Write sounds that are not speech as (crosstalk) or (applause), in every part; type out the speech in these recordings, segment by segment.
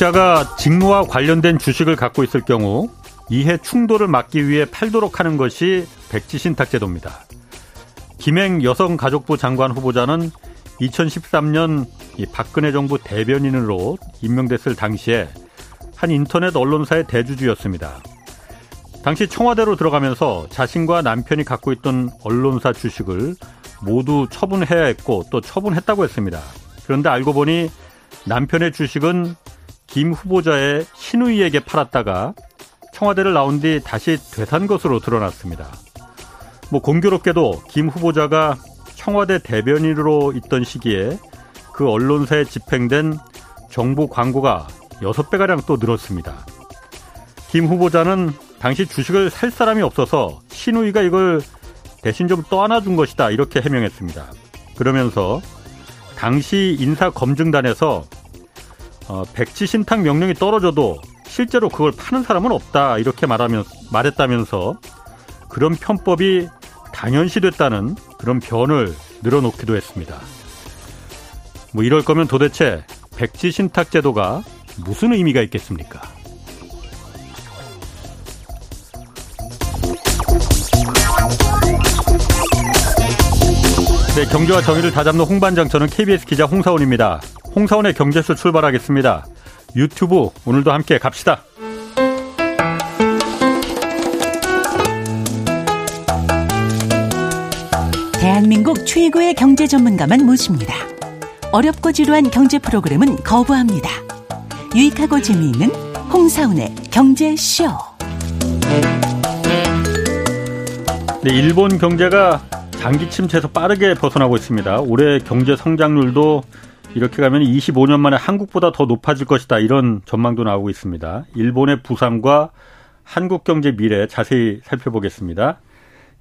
공직자가 직무와 관련된 주식을 갖고 있을 경우 이해 충돌을 막기 위해 팔도록 하는 것이 백지신탁 제도입니다. 김행 여성가족부 장관 후보자는 2013년 박근혜 정부 대변인으로 임명됐을 당시에 한 인터넷 언론사의 대주주였습니다. 당시 청와대로 들어가면서 자신과 남편이 갖고 있던 언론사 주식을 모두 처분해야 했고 또 처분했다고 했습니다. 그런데 알고 보니 남편의 주식은 김 후보자의 신우이에게 팔았다가 청와대를 나온 뒤 다시 되산 것으로 드러났습니다. 뭐 공교롭게도 김 후보자가 청와대 대변인으로 있던 시기에 그 언론사에 집행된 정부 광고가 6배가량 또 늘었습니다. 김 후보자는 당시 주식을 살 사람이 없어서 신우이가 이걸 대신 좀 떠안아준 것이다 이렇게 해명했습니다. 그러면서 당시 인사검증단에서 어, 백지 신탁 명령이 떨어져도 실제로 그걸 파는 사람은 없다 이렇게 말하면 말했다면서 그런 편법이 당연시됐다는 그런 변을 늘어놓기도 했습니다. 뭐 이럴 거면 도대체 백지 신탁 제도가 무슨 의미가 있겠습니까? 네, 경제와 정의를 다잡는 홍반장 저는 KBS 기자 홍사원입니다. 홍사원의 경제쇼 출발하겠습니다. 유튜브 오늘도 함께 갑시다. 대한민국 최고의 경제 전문가만 모십니다. 어렵고 지루한 경제 프로그램은 거부합니다. 유익하고 재미있는 홍사운의 경제쇼. 네, 일본 경제가 장기 침체에서 빠르게 벗어나고 있습니다. 올해 경제 성장률도 이렇게 가면 25년 만에 한국보다 더 높아질 것이다. 이런 전망도 나오고 있습니다. 일본의 부상과 한국 경제 미래 자세히 살펴보겠습니다.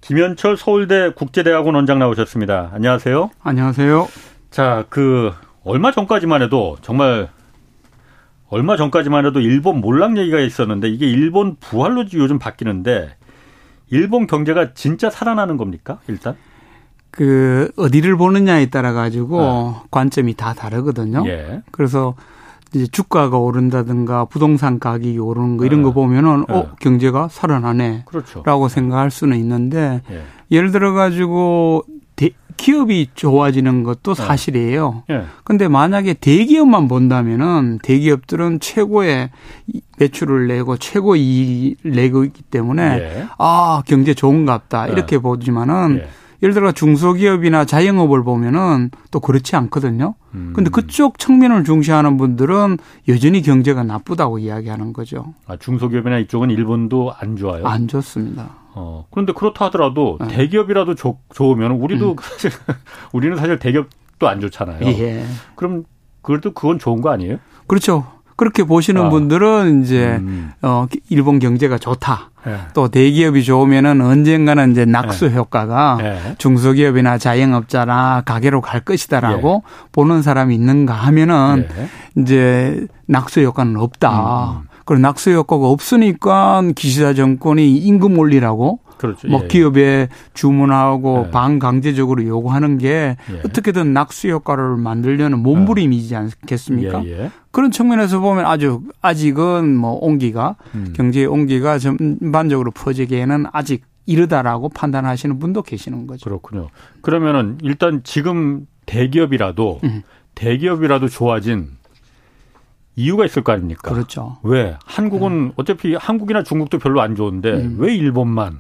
김현철 서울대 국제대학원 원장 나오셨습니다. 안녕하세요. 안녕하세요. 자, 그 얼마 전까지만 해도 정말 얼마 전까지만 해도 일본 몰락 얘기가 있었는데 이게 일본 부활로 요즘 바뀌는데 일본 경제가 진짜 살아나는 겁니까? 일단? 그 어디를 보느냐에 따라 가지고 네. 관점이 다 다르거든요. 예. 그래서 이제 주가가 오른다든가 부동산 가격이 오르는 거 이런 네. 거 보면은 네. 어 경제가 살아나네라고 그렇죠. 생각할 수는 있는데 예. 예를 들어 가지고 대, 기업이 좋아지는 것도 네. 사실이에요. 예. 근데 만약에 대기업만 본다면은 대기업들은 최고의 매출을 내고 최고 이익을 내고 있기 때문에 예. 아 경제 좋은갑다 이렇게 네. 보지만은. 예. 예를 들어 중소기업이나 자영업을 보면은 또 그렇지 않거든요. 음. 근데 그쪽 측면을 중시하는 분들은 여전히 경제가 나쁘다고 이야기하는 거죠. 아, 중소기업이나 이쪽은 일본도 안 좋아요? 안 좋습니다. 어, 그런데 그렇다 하더라도 네. 대기업이라도 좋, 좋으면 우리도 음. 사실 (laughs) 우리는 사실 대기업도 안 좋잖아요. 예. 그럼 그래도 그건 좋은 거 아니에요? 그렇죠. 그렇게 보시는 아. 분들은 이제 음. 어 일본 경제가 좋다. 네. 또 대기업이 좋으면은 언젠가는 이제 낙수 네. 효과가 네. 중소기업이나 자영업자나 가게로 갈 것이다라고 보는 사람이 있는가 하면은 이제 낙수 효과는 없다. 음. 그리고 낙수 효과가 없으니까 기시다 정권이 임금 올리라고 그렇죠. 뭐 예, 예. 기업에 주문하고 예. 반강제적으로 요구하는 게 예. 어떻게든 낙수 효과를 만들려는 몸부림이지 않겠습니까? 예, 예. 그런 측면에서 보면 아주 아직은 뭐 온기가 음. 경제의 온기가 전반적으로 퍼지기에는 아직 이르다라고 판단하시는 분도 계시는 거죠. 그렇군요. 그러면은 일단 지금 대기업이라도 음. 대기업이라도 좋아진 이유가 있을 거 아닙니까? 그렇죠. 왜? 한국은 네. 어차피 한국이나 중국도 별로 안 좋은데 음. 왜 일본만?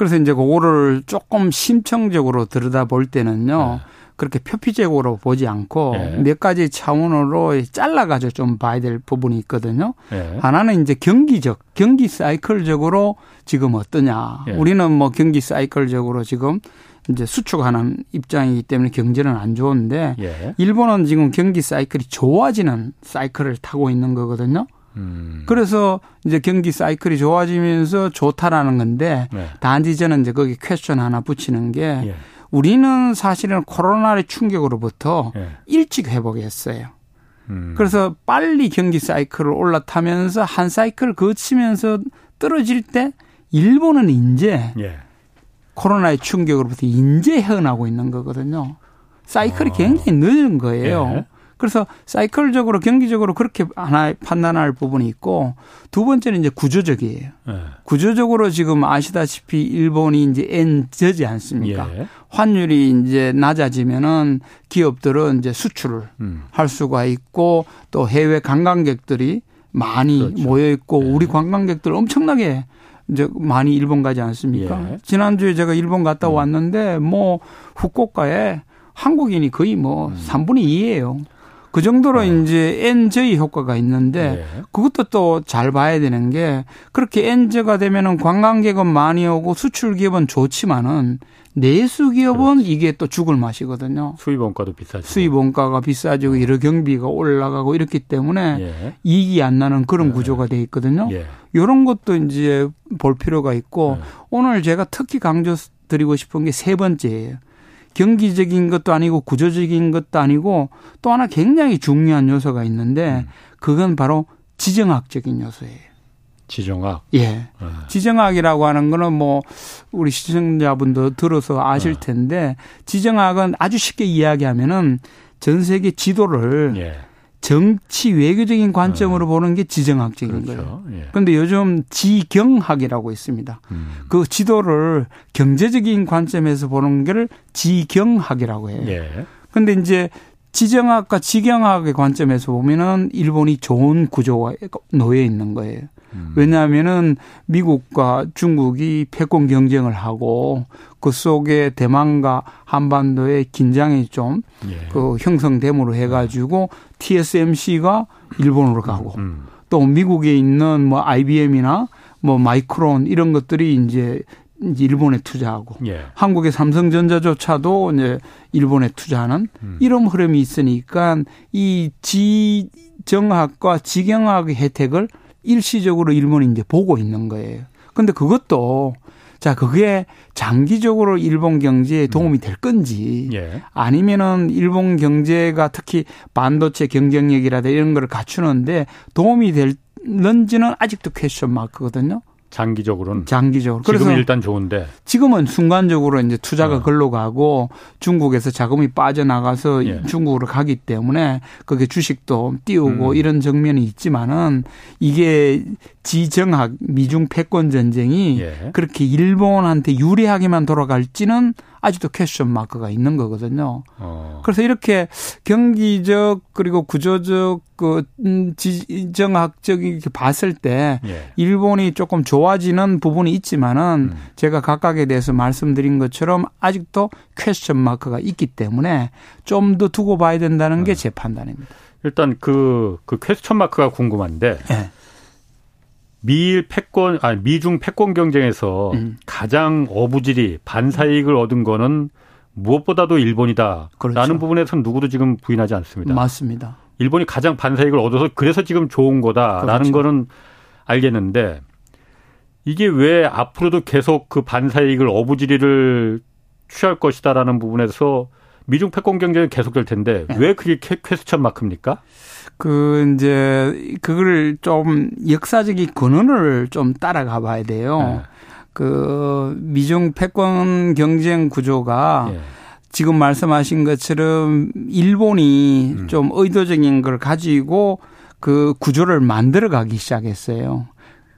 그래서 이제 그거를 조금 심층적으로 들여다 볼 때는요. 네. 그렇게 표피적으로 보지 않고 네. 몇 가지 차원으로 잘라가지고 좀 봐야 될 부분이 있거든요. 네. 하나는 이제 경기적, 경기 사이클적으로 지금 어떠냐. 네. 우리는 뭐 경기 사이클적으로 지금 이제 수축하는 입장이기 때문에 경제는 안 좋은데 예. 일본은 지금 경기 사이클이 좋아지는 사이클을 타고 있는 거거든요. 음. 그래서 이제 경기 사이클이 좋아지면서 좋다라는 건데 네. 단지 저는 이제 거기 퀘스천 하나 붙이는 게 예. 우리는 사실은 코로나의 충격으로부터 예. 일찍 회복했어요. 음. 그래서 빨리 경기 사이클을 올라타면서 한 사이클 거치면서 떨어질 때 일본은 이제 예. 코로나의 충격으로부터 인제 헤어나고 있는 거거든요. 사이클이 어. 굉장히 늦은 거예요. 예. 그래서 사이클적으로 경기적으로 그렇게 하나 판단할 부분이 있고 두 번째는 이제 구조적이에요. 네. 구조적으로 지금 아시다시피 일본이 이제 엔저지 않습니까? 예. 환율이 이제 낮아지면은 기업들은 이제 수출을 음. 할 수가 있고 또 해외 관광객들이 많이 그렇죠. 모여 있고 예. 우리 관광객들 엄청나게 이제 많이 일본 가지 않습니까? 예. 지난주에 제가 일본 갔다 음. 왔는데 뭐 후쿠오카에 한국인이 거의 뭐 음. 3분의 2예요. 그 정도로 어. 이제 엔저의 효과가 있는데 네. 그것도 또 잘 봐야 되는 게 그렇게 엔저가 되면은 관광객은 많이 오고 수출 기업은 좋지만은 내수 기업은 그렇지. 이게 또 죽을 맛이거든요. 수입 원가도 비싸지고 수입 원가가 비싸지고 여러 경비가 올라가고 이렇기 때문에 예. 이익이 안 나는 그런 예. 구조가 돼 있거든요. 예. 이런 것도 이제 볼 필요가 있고 예. 오늘 제가 특히 강조 드리고 싶은 게 세 번째예요. 경기적인 것도 아니고 구조적인 것도 아니고 또 하나 굉장히 중요한 요소가 있는데 음. 그건 바로 지정학적인 요소예요. 지정학. 예. 네. 지정학이라고 하는 거는 뭐 우리 시청자분도 들어서 아실 네. 텐데 지정학은 아주 쉽게 이야기하면은 전 세계 지도를 예. 정치 외교적인 관점으로 어. 보는 게 지정학적인 그렇죠. 거예요. 예. 그런데 요즘 지경학이라고 있습니다. 음. 그 지도를 경제적인 관점에서 보는 게 지경학이라고 해요. 예. 근데 이제 지정학과 지경학의 관점에서 보면은 일본이 좋은 구조가 놓여 있는 거예요. 음. 왜냐하면은 미국과 중국이 패권 경쟁을 하고 그 속에 대만과 한반도의 긴장이 좀그 예. 그 형성됨으로 해가지고 TSMC가 일본으로 가고 음. 또 미국에 있는 뭐 IBM이나 뭐 마이크론 이런 것들이 이제 일본에 투자하고 예. 한국의 삼성전자조차도 이제 일본에 투자하는 음. 이런 흐름이 있으니까 이 지정학과 지경학의 혜택을 일시적으로 일본이 이제 보고 있는 거예요. 근데 그것도 자, 그게 장기적으로 일본 경제에 도움이 될 건지 예. 아니면은 일본 경제가 특히 반도체 경쟁력이라든가 이런 걸 갖추는데 도움이 될는지는 아직도 퀘스천 마크거든요. 장기적으로는 장기적으로 그래서 일단 좋은데 지금은 순간적으로 이제 투자가 어. 걸로 가고 중국에서 자금이 빠져나가서 예. 중국으로 가기 때문에 그게 주식도 띄우고 음. 이런 정면이 있지만은 이게 지정학 미중 패권 전쟁이 예. 그렇게 일본한테 유리하게만 돌아갈지는 아직도 퀘스천 마크가 있는 거거든요. 어. 그래서 이렇게 경기적 그리고 구조적 그 음, 지정학적 이렇게 봤을 때 예. 일본이 조금 좋아지는 부분이 있지만은 음. 제가 각각에 대해서 말씀드린 것처럼 아직도 퀘스천 마크가 있기 때문에 좀 더 두고 봐야 된다는 게제 네. 판단입니다. 일단 그, 그 퀘스천 마크가 궁금한데. 예. 미일 패권 아니 미중 패권 경쟁에서 음. 가장 어부질이 반사이익을 얻은 거는 무엇보다도 일본이다라는 그렇죠. 부분에서는 누구도 지금 부인하지 않습니다. 맞습니다. 일본이 가장 반사이익을 얻어서 그래서 지금 좋은 거다라는 그렇죠. 거는 알겠는데 이게 왜 앞으로도 계속 그 반사이익을 어부지리를 취할 것이다라는 부분에서 미중 패권 경쟁이 계속될 텐데 네. 왜 그게 퀘스천 마크입니까? 그 이제 그걸 좀 역사적인 근원을 좀 따라가 봐야 돼요. 네. 그 미중 패권 경쟁 구조가 네. 지금 말씀하신 것처럼 일본이 음. 좀 의도적인 걸 가지고 그 구조를 만들어 가기 시작했어요.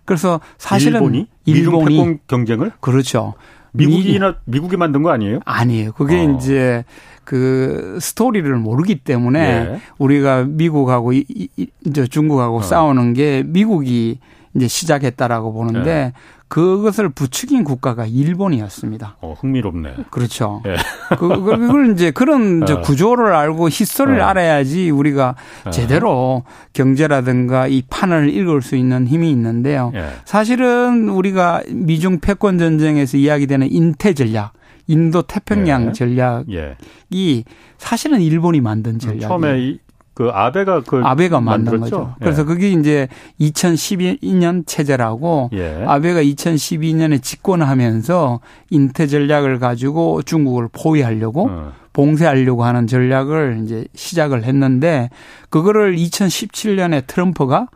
그래서 사실은 일본이, 일본이 미중 패권 경쟁을 그렇죠. 미국이나 미, 국이 만든 거 아니에요? 아니에요. 그게 어. 이제 그 스토리를 모르기 때문에 예. 우리가 미국하고 이, 이, 이제 중국하고 어. 싸우는 게 미국이 이제 시작했다라고 보는데 예. 그것을 부추긴 국가가 일본이었습니다. 어, 흥미롭네. 그렇죠. 예. 그, 그걸 이제 그런 (laughs) 이제 어. 구조를 알고 히스토리를 어. 알아야지 우리가 어. 제대로 경제라든가 이 판을 읽을 수 있는 힘이 있는데요. 예. 사실은 우리가 미중 패권 전쟁에서 이야기되는 인태 전략 인도 태평양 예. 전략이 예. 사실은 일본이 만든 전략이에요. 처음에 그 아베가 그 아베가 만든 거죠. 예. 그래서 그게 이제 2012년 체제라고 예. 아베가 2012년에 집권하면서 인태 전략을 가지고 중국을 포위하려고 어. 봉쇄하려고 하는 전략을 이제 시작을 했는데 그거를 2017년에 트럼프가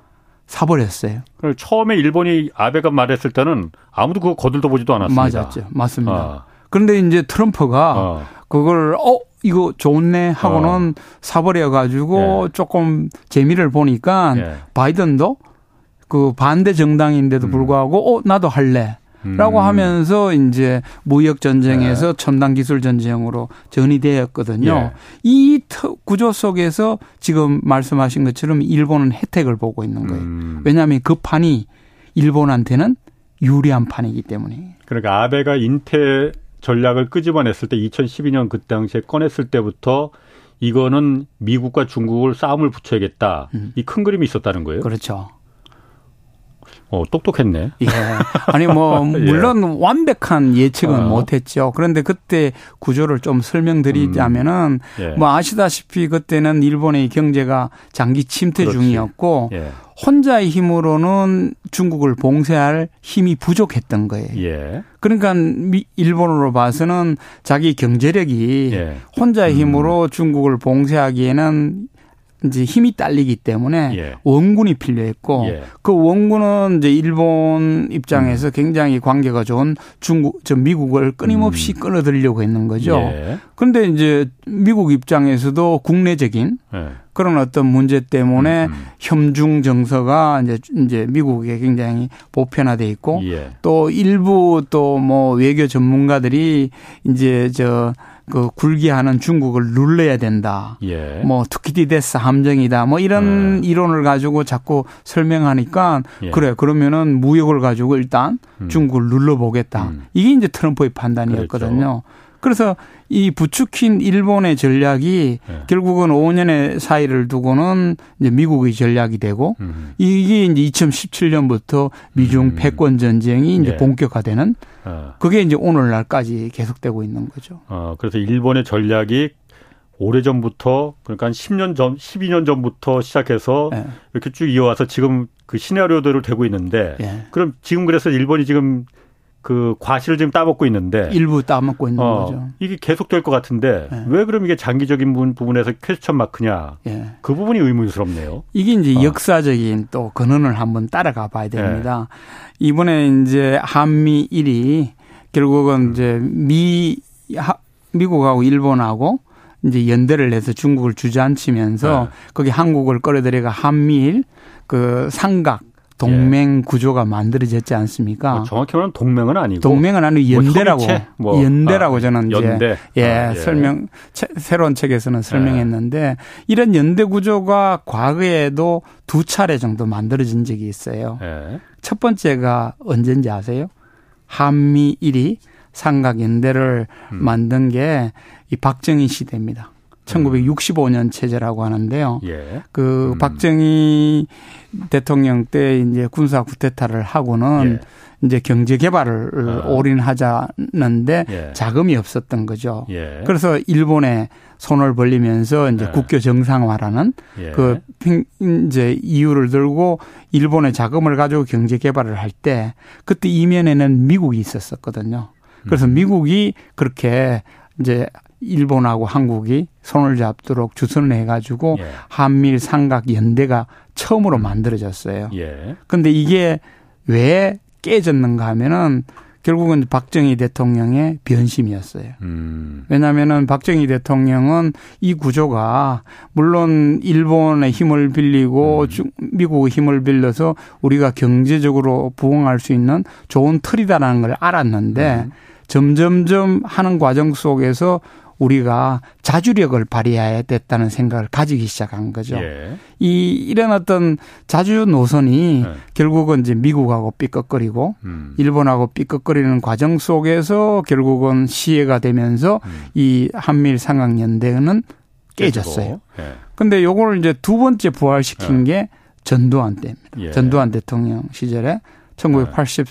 사버렸어요. 처음에 일본이 아베가 말했을 때는 아무도 그거 거들떠 보지도 않았습니다. 맞았죠. 맞습니다. 어. 그런데 이제 트럼프가 어. 그걸 어 이거 좋네 하고는 어. 사버려 가지고 예. 조금 재미를 보니까 예. 바이든도 그 반대 정당인데도 음. 불구하고 어 나도 할래. 라고 음. 하면서 이제 무역 전쟁에서 네. 첨단 기술 전쟁으로 전이되었거든요. 예. 이 구조 속에서 지금 말씀하신 것처럼 일본은 혜택을 보고 있는 거예요. 음. 왜냐하면 그 판이 일본한테는 유리한 판이기 때문에. 그러니까 아베가 인태 전략을 끄집어냈을 때 2012년 그 당시에 꺼냈을 때부터 이거는 미국과 중국을 싸움을 붙여야겠다. 음. 이큰 그림이 있었다는 거예요. 그렇죠. 어, 똑똑했네. 예. 아니, 뭐, (laughs) 예. 물론 예. 완벽한 예측은 어. 못했죠. 그런데 그때 구조를 좀 설명드리자면은, 음. 예. 뭐 아시다시피 그때는 일본의 경제가 장기 침체 그렇지. 중이었고, 예. 혼자의 힘으로는 중국을 봉쇄할 힘이 부족했던 거예요. 예. 그러니까 일본으로 봐서는 자기 경제력이 예. 혼자의 음. 힘으로 음. 중국을 봉쇄하기에는 이제 힘이 딸리기 때문에 예. 원군이 필요했고 예. 그 원군은 이제 일본 입장에서 음. 굉장히 관계가 좋은 중국 저 미국을 끊임없이 음. 끌어들이려고 했는 거죠. 예. 그런데 이제 미국 입장에서도 국내적인 예. 그런 어떤 문제 때문에 음, 음. 협중 정서가 이제 이제 미국에 굉장히 보편화돼 있고 예. 또 일부 또 뭐 외교 전문가들이 이제 저 그 굴기하는 중국을 눌러야 된다. 예. 뭐 투키디데스 함정이다. 뭐 이런 예. 이론을 가지고 자꾸 설명하니까 예. 그래 그러면은 무역을 가지고 일단 음. 중국을 눌러보겠다. 음. 이게 이제 트럼프의 판단이었거든요. 그렇죠. 그래서 이 부추긴 일본의 전략이 네. 결국은 5년의 사이를 두고는 이제 미국의 전략이 되고 음. 이게 이제 2017년부터 미중 음. 패권 전쟁이 이제 네. 본격화되는 어. 그게 이제 오늘날까지 계속되고 있는 거죠. 어, 그래서 일본의 전략이 오래전부터 그러니까 한 10년 전, 12년 전부터 시작해서 네. 이렇게 쭉 이어와서 지금 그 시나리오대로 되고 있는데 네. 그럼 지금 그래서 일본이 지금 그 과실을 지금 따먹고 있는데 일부 따먹고 있는 어, 거죠. 이게 계속될 것 같은데 네. 왜 그럼 이게 장기적인 부분에서 퀘스천 마크냐? 네. 그 부분이 의문스럽네요. 이게 이제 어. 역사적인 또 근원을 한번 따라가 봐야 됩니다. 네. 이번에 이제 한미 일이 결국은 음. 이제 미 미국하고 일본하고 이제 연대를 해서 중국을 주저앉히면서 네. 거기 한국을 끌어들여가 한미일 그 삼각 동맹 예. 구조가 만들어졌지 않습니까? 뭐 정확히 말하면 동맹은 아니고 동맹은 아니고 뭐 연대라고 뭐 연대라고 아, 저는 연대. 이제 예, 아, 예. 설명 새로운 책에서는 설명했는데 예. 이런 연대 구조가 과거에도 두 차례 정도 만들어진 적이 있어요. 예. 첫 번째가 언제인지 아세요? 한미일이 삼각 연대를 음. 만든 게 이 박정희 시대입니다. 1965년 체제라고 하는데요. 예. 그 음. 박정희 대통령 때 이제 군사 쿠데타를 하고는 예. 이제 경제 개발을 어. 올인하자는데 예. 자금이 없었던 거죠. 예. 그래서 일본에 손을 벌리면서 이제 예. 국교 정상화라는 예. 그 이제 이유를 들고 일본의 자금을 가지고 경제 개발을 할 때 그때 이면에는 미국이 있었었거든요. 그래서 음. 미국이 그렇게 이제 일본하고 한국이 손을 잡도록 주선을 해가지고 예. 한밀 삼각 연대가 처음으로 음. 만들어졌어요. 예. 근데 이게 왜 깨졌는가 하면은 결국은 박정희 대통령의 변심이었어요. 음. 왜냐하면은 박정희 대통령은 이 구조가 물론 일본의 힘을 빌리고 음. 중, 미국의 힘을 빌려서 우리가 경제적으로 부흥할 수 있는 좋은 틀이다라는 걸 알았는데 음. 점점점 하는 과정 속에서 우리가 자주력을 발휘해야 됐다는 생각을 가지기 시작한 거죠. 예. 이 이런 어떤 자주 노선이 네. 결국은 이제 미국하고 삐걱거리고 음. 일본하고 삐걱거리는 과정 속에서 결국은 시해가 되면서 음. 이 한미일 삼각연대는 깨졌어요. 예. 근데 요거를 이제 두 번째 부활시킨 예. 게 전두환 때입니다. 예. 전두환 대통령 시절에 1980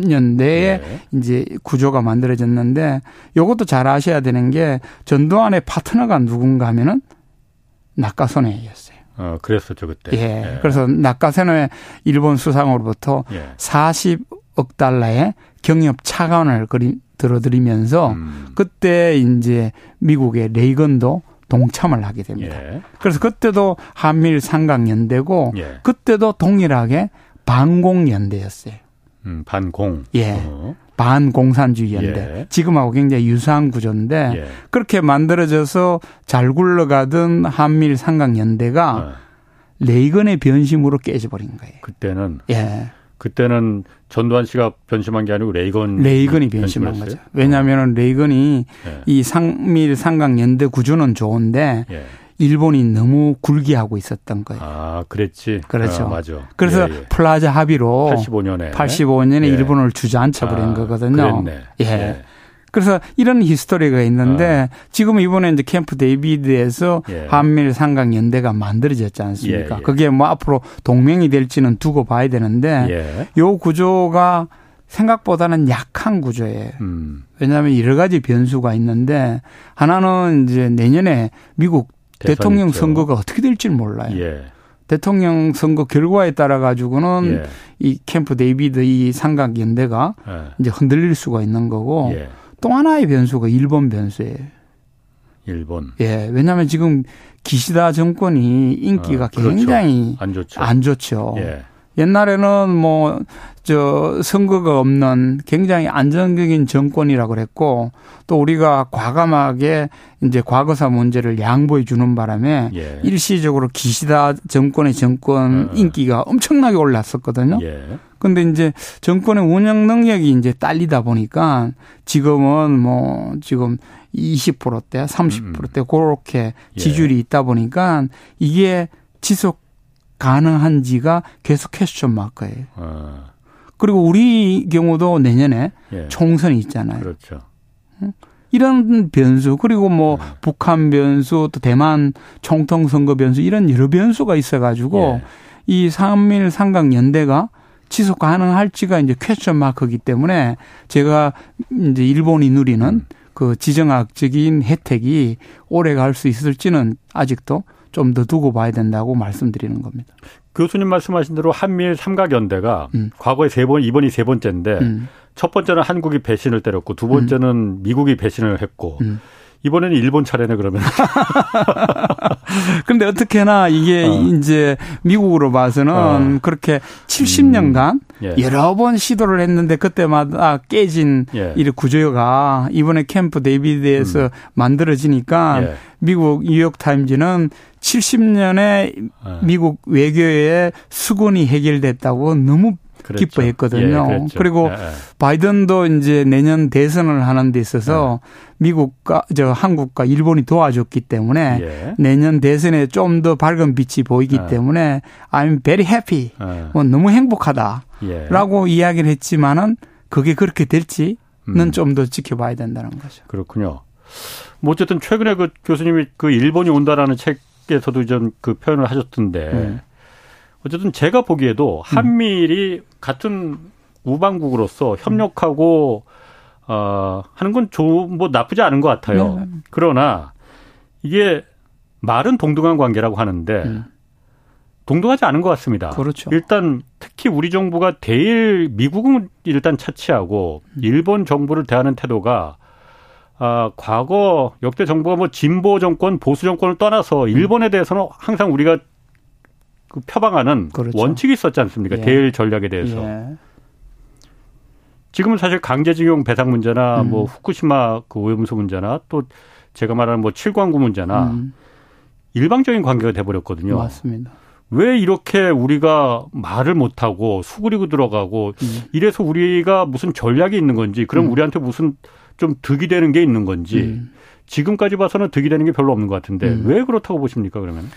년대에 네. 이제 구조가 만들어졌는데 요것도 잘 아셔야 되는 게 전두환의 파트너가 누군가 하면은 낙가선회였어요. 어, 그랬었죠, 그때. 예. 예. 그래서 낙가선회 일본 수상으로부터 예. 40억 달러의 경협 차관을 그리, 들어드리면서 음. 그때 이제 미국의 레이건도 동참을 하게 됩니다. 예. 그래서 그때도 한미일 삼각연대고 예. 그때도 동일하게 반공연대였어요. 음, 반공. 예. 어. 반공산주의 연대. 예. 지금하고 굉장히 유사한 구조인데 예. 그렇게 만들어져서 잘 굴러가던 한미일 삼각 연대가 어. 레이건의 변심으로 깨져버린 거예요. 그때는 예. 그때는 전두환 씨가 변심한 게 아니고 레이건 레이건이 변심한 거죠. 왜냐하면 어. 레이건이 예. 이 상밀 삼각 연대 구조는 좋은데 예. 일본이 너무 굴기하고 있었던 거예요. 아, 그랬지. 그렇죠. 어, 맞아. 그래서 예, 예. 플라자 합의로 85년에 85년에 예. 일본을 주저앉혀 버린 아, 거거든요. 그랬네. 예. 예. 그래서 이런 history가 있는데 어. 지금 이번에 이제 캠프 데이비드에서 예. 한미일 삼각 연대가 만들어졌지 않습니까? 예, 예. 그게 뭐 앞으로 동맹이 될지는 두고 봐야 되는데 예. 요 구조가 생각보다는 약한 구조예요. 음. 왜냐하면 여러 가지 변수가 있는데 하나는 이제 내년에 미국 대통령 있죠. 선거가 어떻게 될지는 몰라요. 예. 대통령 선거 결과에 따라 가지고는 예. 이 캠프 데이비드 이 삼각 연대가 예. 이제 흔들릴 수가 있는 거고 예. 또 하나의 변수가 일본 변수예요. 일본. 예. 왜냐하면 지금 기시다 정권이 인기가 어, 그렇죠. 굉장히 안 좋죠. 안 좋죠. 예. 옛날에는 뭐, 저, 선거가 없는 굉장히 안정적인 정권이라고 그랬고, 또 우리가 과감하게 이제 과거사 문제를 양보해 주는 바람에 예. 일시적으로 기시다 정권의 정권 어. 인기가 엄청나게 올랐었거든요. 예. 근데 이제 정권의 운영 능력이 이제 딸리다 보니까 지금은 뭐 지금 20%대, 30%대 음. 그렇게 예. 지지율이 있다 보니까 이게 지속 가능한지가 계속 퀘스천 마크예요. 아. 그리고 우리 경우도 내년에 예. 총선이 있잖아요. 그렇죠. 이런 변수 그리고 뭐 네. 북한 변수 또 대만 총통 선거 변수 이런 여러 변수가 있어 가지고 예. 이 삼일 삼각 연대가 지속 가능할지가 이제 퀘스천 마크이기 때문에 제가 이제 일본이 누리는 음. 그 지정학적인 혜택이 오래 갈 수 있을지는 아직도 좀 더 두고 봐야 된다고 말씀드리는 겁니다. 교수님 말씀하신 대로 한미일 삼각연대가 음. 과거에 세 번, 이번이 세 번째인데 음. 첫 번째는 한국이 배신을 때렸고 두 번째는 음. 미국이 배신을 했고 음. 이번에는 일본 차례네 그러면. (laughs) 근데 어떻게나 이게 어. 이제 미국으로 봐서는 어. 그렇게 70년간 음. 예. 여러 번 시도를 했는데 그때마다 깨진 예. 이 구조가 이번에 캠프 데이비드에서 음. 만들어지니까 예. 미국 뉴욕 타임즈는 70년에 예. 미국 외교의 수건이 해결됐다고 너무 그렇죠. 기뻐했거든요. 예, 그리고 예, 예. 바이든도 이제 내년 대선을 하는 데 있어서 예. 미국과 저 한국과 일본이 도와줬기 때문에 예. 내년 대선에 좀 더 밝은 빛이 보이기 예. 때문에 I'm very happy. 뭐 너무 행복하다라고 이야기를 했지만은 그게 그렇게 될지는 음. 좀더 지켜봐야 된다는 거죠. 그렇군요. 뭐 어쨌든 최근에 그 교수님이 그 일본이 온다라는 책 에서도 좀 그 표현을 하셨던데 음. 어쨌든 제가 보기에도 한미일이 음. 같은 우방국으로서 협력하고 어 하는 건 좋은 뭐 나쁘지 않은 것 같아요. 네. 그러나 이게 말은 동등한 관계라고 하는데 음. 동등하지 않은 것 같습니다. 그렇죠. 일단 특히 우리 정부가 대일 미국은 일단 차치하고 음. 일본 정부를 대하는 태도가 아, 과거 역대 정부가 뭐 진보 정권, 보수 정권을 떠나서 일본에 대해서는 항상 우리가 그 표방하는 그렇죠. 원칙이 있었지 않습니까? 예. 대일 전략에 대해서. 예. 지금은 사실 강제징용 배상 문제나 음. 뭐 후쿠시마 그 오염수 문제나 또 제가 말하는 뭐 칠광구 문제나 음. 일방적인 관계가 돼버렸거든요. 맞습니다. 왜 이렇게 우리가 말을 못하고 수그리고 들어가고 음. 이래서 우리가 무슨 전략이 있는 건지 그럼 음. 우리한테 무슨 좀 득이 되는 게 있는 건지 음. 지금까지 봐서는 득이 되는 게 별로 없는 것 같은데 음. 왜 그렇다고 보십니까 그러면?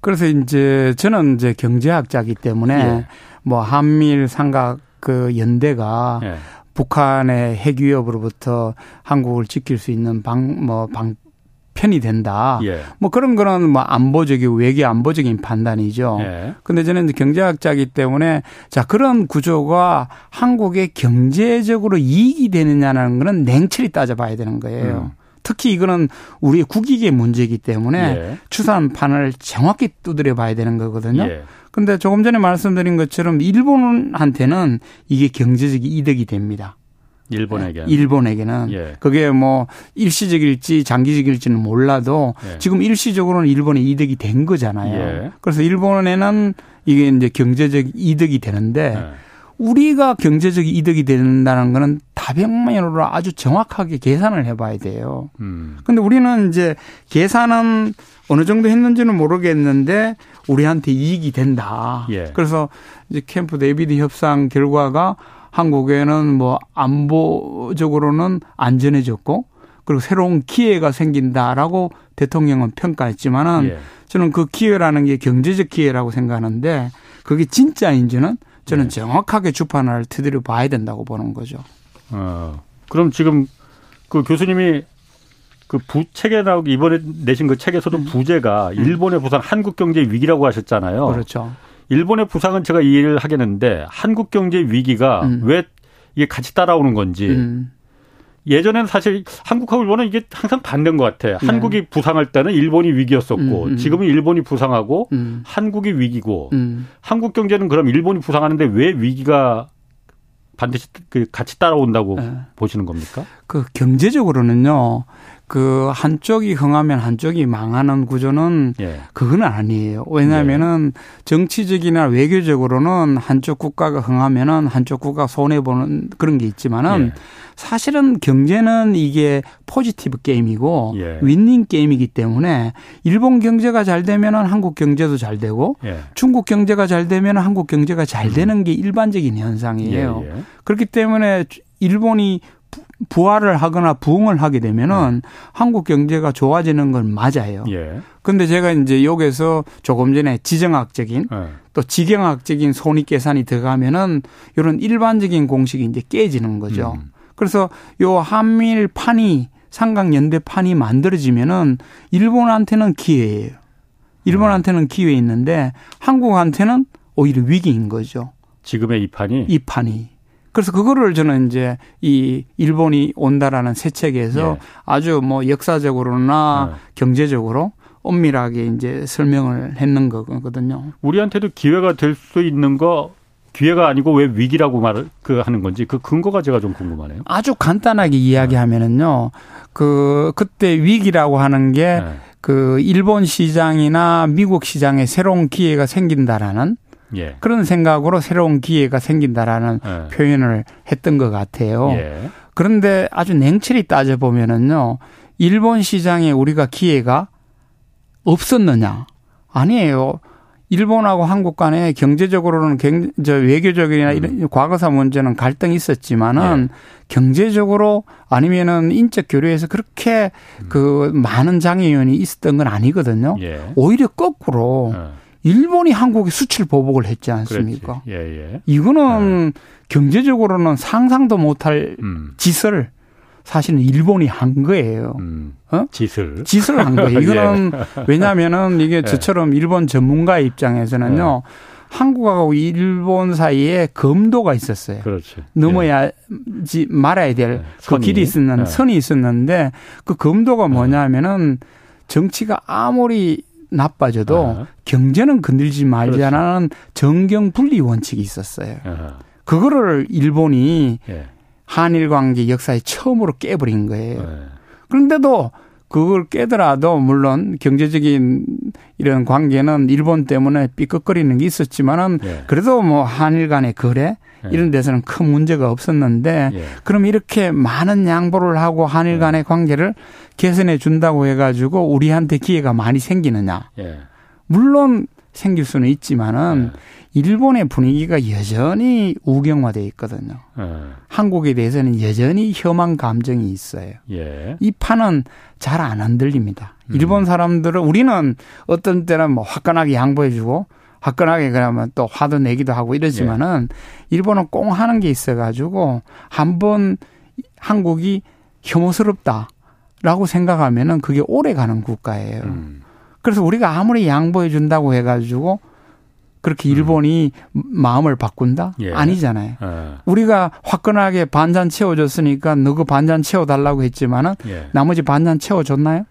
그래서 이제 저는 이제 경제학자기 때문에 예. 뭐 한미일 삼각 그 연대가 예. 북한의 핵 위협으로부터 한국을 지킬 수 있는 방 뭐 방 편이 된다. 예. 뭐 그런 거는 뭐 안보적이고 외교 안보적인 판단이죠. 예. 근데 저는 경제학자이기 때문에 자 그런 구조가 한국의 경제적으로 이익이 되느냐는 거는 냉철히 따져봐야 되는 거예요. 음. 특히 이거는 우리의 국익의 문제이기 때문에 예. 추산판을 정확히 두드려 봐야 되는 거거든요. 예. 근데 조금 전에 말씀드린 것처럼 일본한테는 이게 경제적 이득이 됩니다. 일본에게 일본에게는 예. 그게 뭐 일시적일지 장기적일지는 몰라도 예. 지금 일시적으로는 일본에 이득이 된 거잖아요. 예. 그래서 일본에는 이게 이제 경제적 이득이 되는데 예. 우리가 경제적 이득이 된다는 거는 다방면으로 아주 정확하게 계산을 해봐야 돼요. 음. 근데 우리는 이제 계산은 어느 정도 했는지는 모르겠는데 우리한테 이익이 된다. 예. 그래서 이제 캠프 데이비드 협상 결과가 한국에는 뭐 안보적으로는 안전해졌고 그리고 새로운 기회가 생긴다라고 대통령은 평가했지만은 예. 저는 그 기회라는 게 경제적 기회라고 생각하는데 그게 진짜인지는 저는 네. 정확하게 주판을 두드려 봐야 된다고 보는 거죠. 어, 그럼 지금 그 교수님이 그 부책에 나오기 이번에 내신 그 책에서도 음. 부재가 음. 일본의 부상 한국 경제 위기라고 하셨잖아요. 그렇죠. 일본의 부상은 제가 이해를 하겠는데 한국 경제 위기가 음. 왜 이게 같이 따라오는 건지 음. 예전에는 사실 한국하고 일본은 이게 항상 반대인 것 같아요. 네. 한국이 부상할 때는 일본이 위기였었고 음, 음. 지금은 일본이 부상하고 음. 한국이 위기고 음. 한국 경제는 그럼 일본이 부상하는데 왜 위기가 반드시 그 같이 따라온다고 네. 보시는 겁니까? 그 경제적으로는요. 그 한쪽이 흥하면 한쪽이 망하는 구조는 예. 그건 아니에요. 왜냐하면은 예. 정치적이나 외교적으로는 한쪽 국가가 흥하면은 한쪽 국가가 손해 보는 그런 게 있지만은 예. 사실은 경제는 이게 포지티브 게임이고 예. 윈닝 게임이기 때문에 일본 경제가 잘 되면은 한국 경제도 잘 되고 예. 중국 경제가 잘 되면은 한국 경제가 잘 되는 게 일반적인 현상이에요. 예, 그렇기 때문에 일본이 부활을 하거나 부흥을 하게 되면은 네. 한국 경제가 좋아지는 건 맞아요. 예. 근데 제가 이제 여기서 조금 전에 지정학적인 네. 또 지경학적인 손익 계산이 들어가면은 이런 일반적인 공식이 이제 깨지는 거죠. 음. 그래서 요 한밀 판이 삼각 연대 판이 만들어지면은 일본한테는 기회예요. 일본한테는 기회 있는데 한국한테는 오히려 위기인 거죠. 지금의 이 판이 이 판이 그래서 그거를 저는 이제 이 일본이 온다라는 새 책에서 예. 아주 뭐 역사적으로나 예. 경제적으로 엄밀하게 이제 설명을 했는 거거든요. 우리한테도 기회가 될 수 있는 거 기회가 아니고 왜 위기라고 말을 그 하는 건지 그 근거가 제가 좀 궁금하네요. 아주 간단하게 이야기하면은요. 그 그때 위기라고 하는 게그 네. 그 일본 시장이나 미국 시장에 새로운 기회가 생긴다라는 예. 그런 생각으로 새로운 기회가 생긴다라는 예. 표현을 했던 것 같아요. 예. 그런데 아주 냉철히 따져보면은요, 일본 시장에 우리가 기회가 없었느냐? 아니에요. 일본하고 한국 간에 경제적으로는 경, 저 외교적이나 음. 이런 과거사 문제는 갈등이 있었지만은 예. 경제적으로 아니면은 인적 교류에서 그렇게 음. 그 많은 장애연이 있었던 건 아니거든요. 예. 오히려 거꾸로 예. 일본이 한국에 수출 보복을 했지 않습니까? 예, 예. 이거는 네. 경제적으로는 상상도 못할 음. 짓을 사실은 일본이 한 거예요. 음. 어? 짓을. 짓을 한 거예요. (laughs) 이거는 예. 왜냐하면은 이게 예. 저처럼 일본 전문가 입장에서는요. 예. 한국하고 일본 사이에 검도가 있었어야 그렇지. 넘어야지 예. 말아야 될그 네. 길이 있었는 네. 선이 있었는데 그 검도가 뭐냐면은 정치가 아무리 나빠져도 아. 경제는 건들지 말자라는 그렇죠. 정경 분리 원칙이 있었어요. 아. 그거를 일본이 예. 한일 관계 역사에 처음으로 깨버린 거예요. 예. 그런데도 그걸 깨더라도 물론 경제적인 이런 관계는 일본 때문에 삐걱거리는 게 있었지만은 예. 그래도 뭐 한일 간의 거래 예. 이런 데서는 큰 문제가 없었는데 예. 그럼 이렇게 많은 양보를 하고 한일 예. 간의 관계를 개선해 준다고 해가지고 우리한테 기회가 많이 생기느냐? 예. 물론 생길 수는 있지만은 예. 일본의 분위기가 여전히 우경화돼 있거든요. 한국에 대해서는 여전히 혐한 감정이 있어요. 이 판은 잘 안 흔들립니다. 음. 일본 사람들은 우리는 어떤 때는 뭐 화끈하게 양보해주고 화끈하게 그러면 또 화도 내기도 하고 이러지만은 예. 일본은 꽁 하는 게 있어가지고 한 번 한국이 혐오스럽다라고 생각하면은 그게 오래 가는 국가예요. 음. 그래서 우리가 아무리 양보해 준다고 해가지고 그렇게 일본이 음. 마음을 바꾼다? 예. 아니잖아요. 예. 우리가 화끈하게 반잔 채워줬으니까 너그 반잔 채워달라고 했지만은 예. 나머지 반잔 채워줬나요?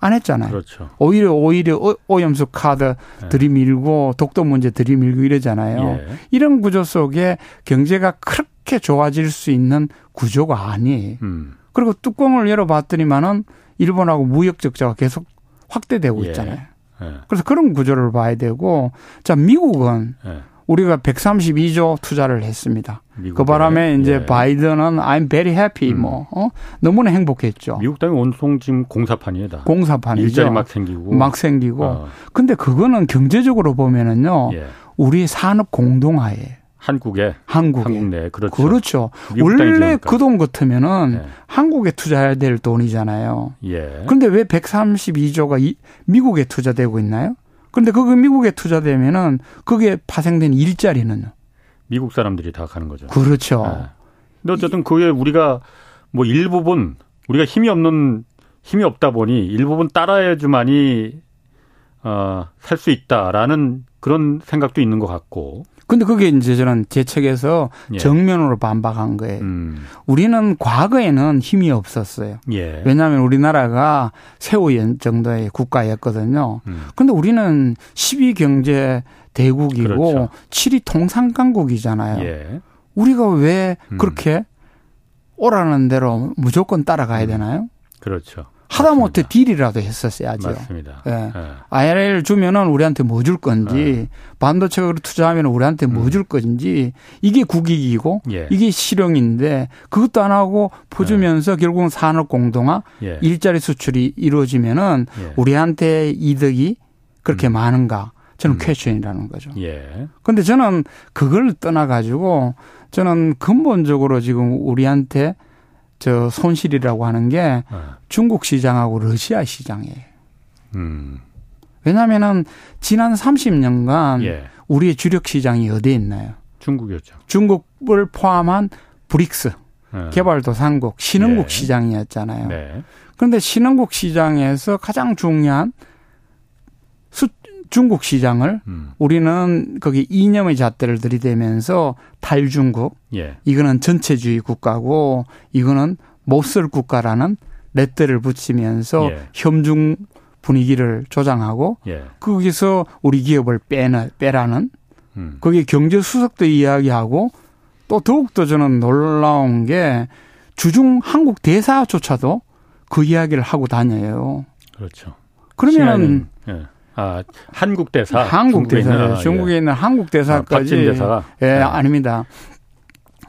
안 했잖아요. 그렇죠. 오히려 오히려 오염수 카드 네. 들이밀고 독도 문제 들이밀고 이러잖아요. 예. 이런 구조 속에 경제가 그렇게 좋아질 수 있는 구조가 아니에요. 음. 그리고 뚜껑을 열어봤더니만은 일본하고 무역 적자가 계속 확대되고 예. 있잖아요. 예. 그래서 그런 구조를 봐야 되고 자 미국은 예. 우리가 132조 투자를 했습니다. 미국에. 그 바람에 이제 예. 바이든은 I'm very happy 음. 뭐 어? 너무나 행복했죠. 미국 땅이 온통 지금 공사판이에요, 다. 공사판이죠. 일자리 막 생기고 막 생기고. 어. 근데 그거는 경제적으로 보면은요. 예. 우리 산업 공동화에 한국에 한국에 한국 내 그렇죠. 그렇죠. 원래 그 돈 같으면은 예. 한국에 투자해야 될 돈이잖아요. 예. 근데 왜 132조가 이, 미국에 투자되고 있나요? 근데 그거 미국에 투자되면은 그게 파생된 일자리는요. 미국 사람들이 다 가는 거죠. 그렇죠. 네. 근데 어쨌든 그게 우리가 뭐 일부분 우리가 힘이 없는 힘이 없다 보니 일부분 따라해야지만이 어, 살 수 있다라는 그런 생각도 있는 것 같고. 근데 그게 이제 저는 제 책에서 예. 정면으로 반박한 거예요. 음. 우리는 과거에는 힘이 없었어요. 예. 왜냐하면 우리나라가 세우연 정도의 국가였거든요. 음. 근데 우리는 12 경제 대국이고 그렇죠. 7위 통상 강국이잖아요. 예. 우리가 왜 음. 그렇게 오라는 대로 무조건 따라가야 음. 되나요? 그렇죠. 하다못해 딜이라도 했었어야죠. 맞습니다. 예. 네. IRL 주면은 우리한테 뭐 줄 건지 네. 반도체로 투자하면 우리한테 뭐줄 음. 건지 이게 국익이고 예. 이게 실용인데 그것도 안 하고 퍼주면서 네. 결국은 산업 공동화 예. 일자리 수출이 이루어지면은 예. 우리한테 이득이 그렇게 음. 많은가? 저는 음. 퀘션이라는 거죠. 예. 근데 저는 그걸 떠나 가지고 저는 근본적으로 지금 우리한테 저 손실이라고 하는 게 네. 중국 시장하고 러시아 시장이에요. 음. 왜냐하면은 지난 30년간 예. 우리의 주력 시장이 어디에 있나요? 중국이었죠. 중국을 포함한 브릭스 네. 개발도상국 신흥국 예. 시장이었잖아요. 네. 그런데 신흥국 시장에서 가장 중요한 수, 중국 시장을 음. 우리는 거기 이념의 잣대를 들이대면서 탈중국 예. 이거는 전체주의 국가고 이거는 못 쓸 국가라는 레터를 붙이면서 예. 협중 분위기를 조장하고 예. 거기서 우리 기업을 빼나, 빼라는 음. 거기 경제 수석도 이야기하고 또 더욱더 저는 놀라운 게 주중 한국 대사조차도 그 이야기를 하고 다녀요. 그렇죠. 그러면은 예. 아, 한국 대사. 한국 대사. 중국에 있는 한국 대사까지. 아, 대사가. 예, 네. 아닙니다.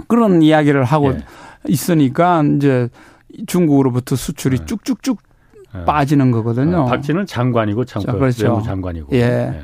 그런 이야기를 하고 예. 있으니까 이제 중국으로부터 수출이 네. 쭉쭉쭉 네. 빠지는 거거든요. 아, 박진은 장관이고 장관, 그렇죠. 외무 장관이고. 예.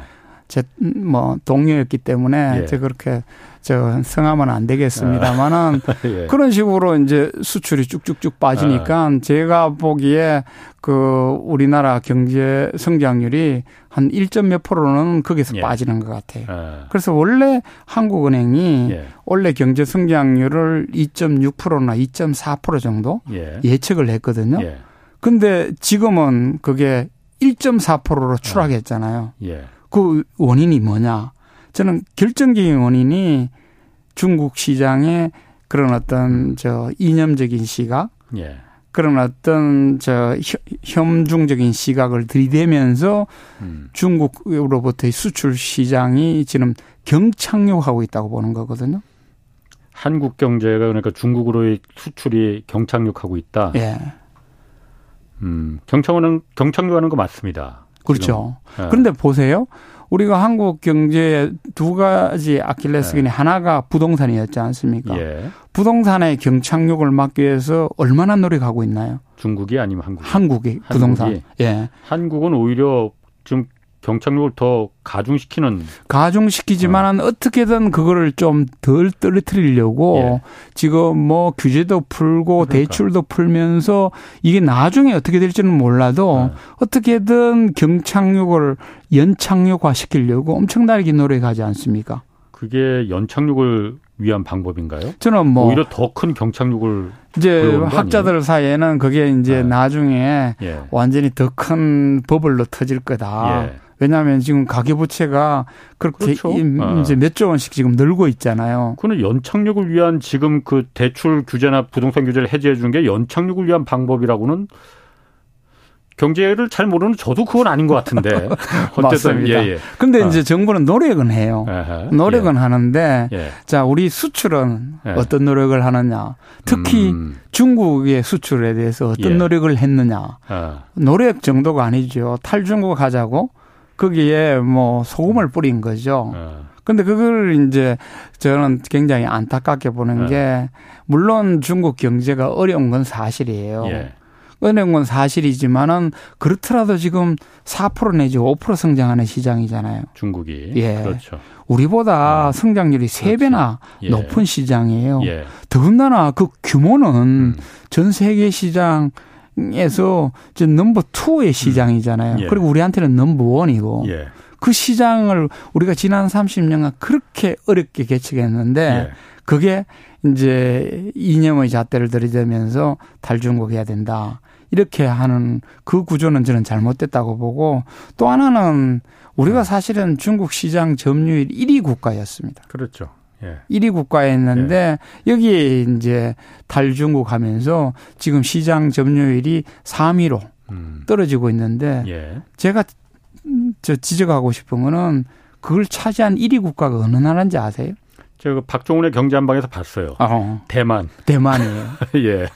예. 제뭐 동료였기 때문에 예. 제가 그렇게 저 성하면 안 되겠습니다만은 (laughs) 예. 그런 식으로 이제 수출이 쭉쭉쭉 빠지니까 아. 제가 보기에 그 우리나라 경제 성장률이 한 1점 몇 프로는 거기서 예. 빠지는 것 같아요. 아. 그래서 원래 한국은행이 예. 원래 경제 성장률을 2.6%나 2.4% 정도 예. 예측을 했거든요. 예. 근데 지금은 그게 1.4%로 추락했잖아요. 예. 그 원인이 뭐냐? 저는 결정적인 원인이 중국 시장의 그런 어떤 음. 저 이념적인 시각, 예. 그런 어떤 저 혐중적인 시각을 들이대면서 음. 중국으로부터의 수출 시장이 지금 경착륙하고 있다고 보는 거거든요. 한국 경제가 그러니까 중국으로의 수출이 경착륙하고 있다. 예. 음, 경착하는 경착륙하는 거 맞습니다. 그렇죠. 예. 그런데 보세요. 우리가 한국 경제의 두 가지 아킬레스건이 네. 하나가 부동산이었지 않습니까? 예. 부동산의 경착륙을 막기 위해서 얼마나 노력하고 있나요? 중국이 아니면 한국? 한국이 부동산. 한국이, 예. 한국은 오히려 좀 경착륙을 더 가중시키는 가중시키지만은 어. 어떻게든 그거를 좀 덜 떨어뜨리려고 예. 지금 뭐 규제도 풀고 그러니까. 대출도 풀면서 이게 나중에 어떻게 될지는 몰라도 네. 어떻게든 경착륙을 연착륙화 시키려고 엄청나게 노력하지 않습니까? 그게 연착륙을 위한 방법인가요? 저는 뭐 오히려 더 큰 경착륙을 이제 학자들 사이에는 그게 이제 네. 나중에 예. 완전히 더 큰 버블로 터질 거다. 예. 왜냐하면 지금 가계부채가 그렇게 그렇죠. 아. 이제 몇 조 원씩 지금 늘고 있잖아요. 그는 연착륙을 위한 지금 그 대출 규제나 부동산 규제를 해제해 준 게 연착륙을 위한 방법이라고는 경제를 잘 모르는 저도 그건 아닌 것 같은데. (laughs) 어쨌든 예, 예. 근데 어. 이제 정부는 노력은 해요. 에헤. 노력은 예. 하는데 예. 자, 우리 수출은 예. 어떤 노력을 하느냐. 특히 음. 중국의 수출에 대해서 어떤 예. 노력을 했느냐. 어. 노력 정도가 아니죠. 탈중국 하자고 거기에 뭐 소금을 뿌린 거죠. 네. 근데 그걸 이제 저는 굉장히 안타깝게 보는 네. 게 물론 중국 경제가 어려운 건 사실이에요. 예. 어려운 건 사실이지만은 그렇더라도 지금 4% 내지 5% 성장하는 시장이잖아요. 중국이. 예. 그렇죠. 우리보다 음. 성장률이 3배나 그렇죠. 예. 높은 시장이에요. 예. 더군다나 그 규모는 음. 전 세계 시장 에서 이제 넘버 투의 시장이잖아요. 음. 예. 그리고 우리한테는 넘버 원이고 예. 그 시장을 우리가 지난 30년간 그렇게 어렵게 개척했는데 예. 그게 이제 이념의 잣대를 들이대면서 탈중국 해야 된다. 이렇게 하는 그 구조는 저는 잘못됐다고 보고 또 하나는 우리가 음. 사실은 중국 시장 점유율 1위 국가였습니다. 그렇죠. 예. 1위 국가였는데 예. 여기에 이제 탈중국 하면서 지금 시장 점유율이 3위로 음. 떨어지고 있는데 예. 제가 저 지적하고 싶은 거는 그걸 차지한 1위 국가가 어느 나라인지 아세요? 제가 박종훈의 경제한방에서 봤어요. 어. 대만. 대만이에요. (laughs) 예.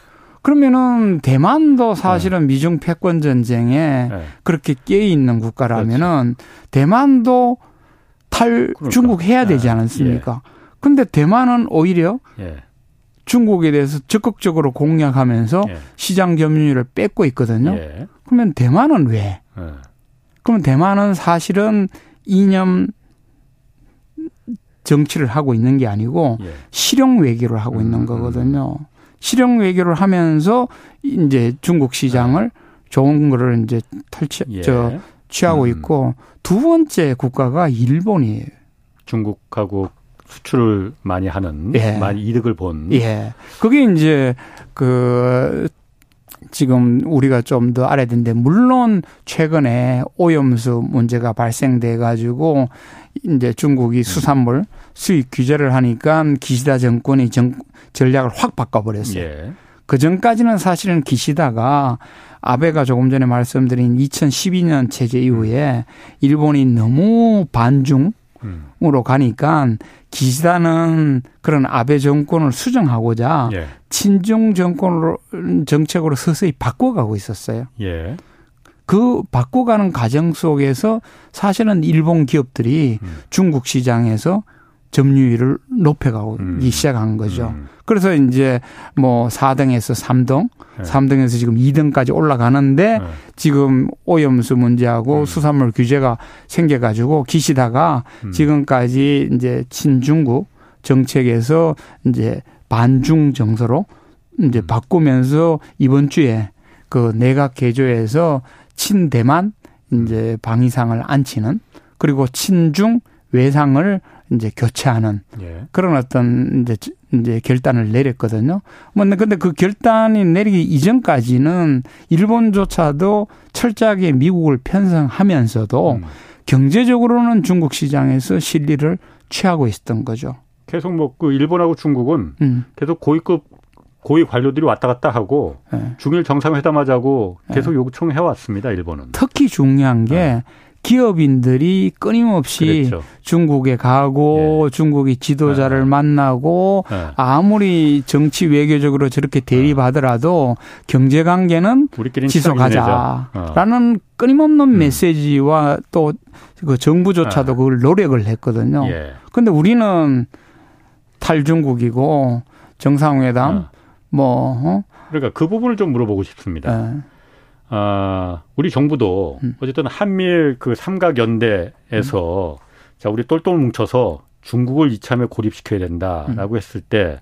그러면은 대만도 사실은 네. 미중 패권 전쟁에 네. 그렇게 깨 있는 국가라면은 그렇지. 대만도 탈 그러니까. 중국 해야 되지 네. 않았습니까? 예. 근데 대만은 오히려 예. 중국에 대해서 적극적으로 공략하면서 예. 시장 점유율을 뺏고 있거든요. 예. 그러면 대만은 왜? 예. 그러면 대만은 사실은 이념 정치를 하고 있는 게 아니고 예. 실용 외교를 하고 음, 있는 거거든요. 음. 실용 외교를 하면서 이제 중국 시장을 네. 좋은 거를 이제 탈취 예. 저 취하고 음. 있고 두 번째 국가가 일본이에요. 중국하고 수출을 많이 하는 예. 많이 이득을 본. 예. 그게 이제 그 지금 우리가 좀 더 알아야 되는데 물론 최근에 오염수 문제가 발생돼 가지고 이제 중국이 수산물 수입 규제를 하니까 기시다 정권이 정, 전략을 확 바꿔버렸어요. 예. 그 전까지는 사실은 기시다가 아베가 조금 전에 말씀드린 2012년 체제 이후에 일본이 너무 반중 으로 가니까 기시다는 그런 아베 정권을 수정하고자 예. 친중 정권으로 정책으로 서서히 바꿔가고 있었어요. 예. 그 바꿔가는 과정 속에서 사실은 일본 기업들이 음. 중국 시장에서 점유율을 높여가고 음. 시작한 거죠. 음. 그래서 이제 뭐 4등에서 3등, 네. 3등에서 지금 2등까지 올라가는데 네. 지금 오염수 문제하고 음. 수산물 규제가 생겨가지고 기시다가 음. 지금까지 이제 친중국 정책에서 이제 반중 정서로 이제 음. 바꾸면서 이번 주에 그 내각 개조에서 친대만 이제 방위상을 안치는 그리고 친중 외상을 이제 교체하는 예. 그런 어떤 이제 이제 결단을 내렸거든요. 뭐 근데 그 결단이 내리기 이전까지는 일본조차도 철저하게 미국을 편성하면서도 음. 경제적으로는 중국 시장에서 실리를 취하고 있었던 거죠. 계속 뭐 그 일본하고 중국은 음. 계속 고위급 고위 관료들이 왔다 갔다 하고 네. 중일 정상회담하자고 계속 네. 요청해 왔습니다. 일본은. 특히 중요한 게 네. 기업인들이 끊임없이 그렇죠. 중국에 가고 예. 중국의 지도자를 네. 만나고 네. 아무리 정치 외교적으로 저렇게 대립하더라도 경제 관계는 지속하자라는 어. 끊임없는 음. 메시지와 또 그 정부조차도 네. 그걸 노력을 했거든요. 그런데 예. 우리는 탈중국이고 정상회담 어. 뭐 어? 그러니까 그 부분을 좀 물어보고 싶습니다. 네. 아, 우리 정부도 음. 어쨌든 한미일 그 삼각 연대에서 음. 자, 우리 똘똘 뭉쳐서 중국을 이참에 고립시켜야 된다라고 음. 했을 때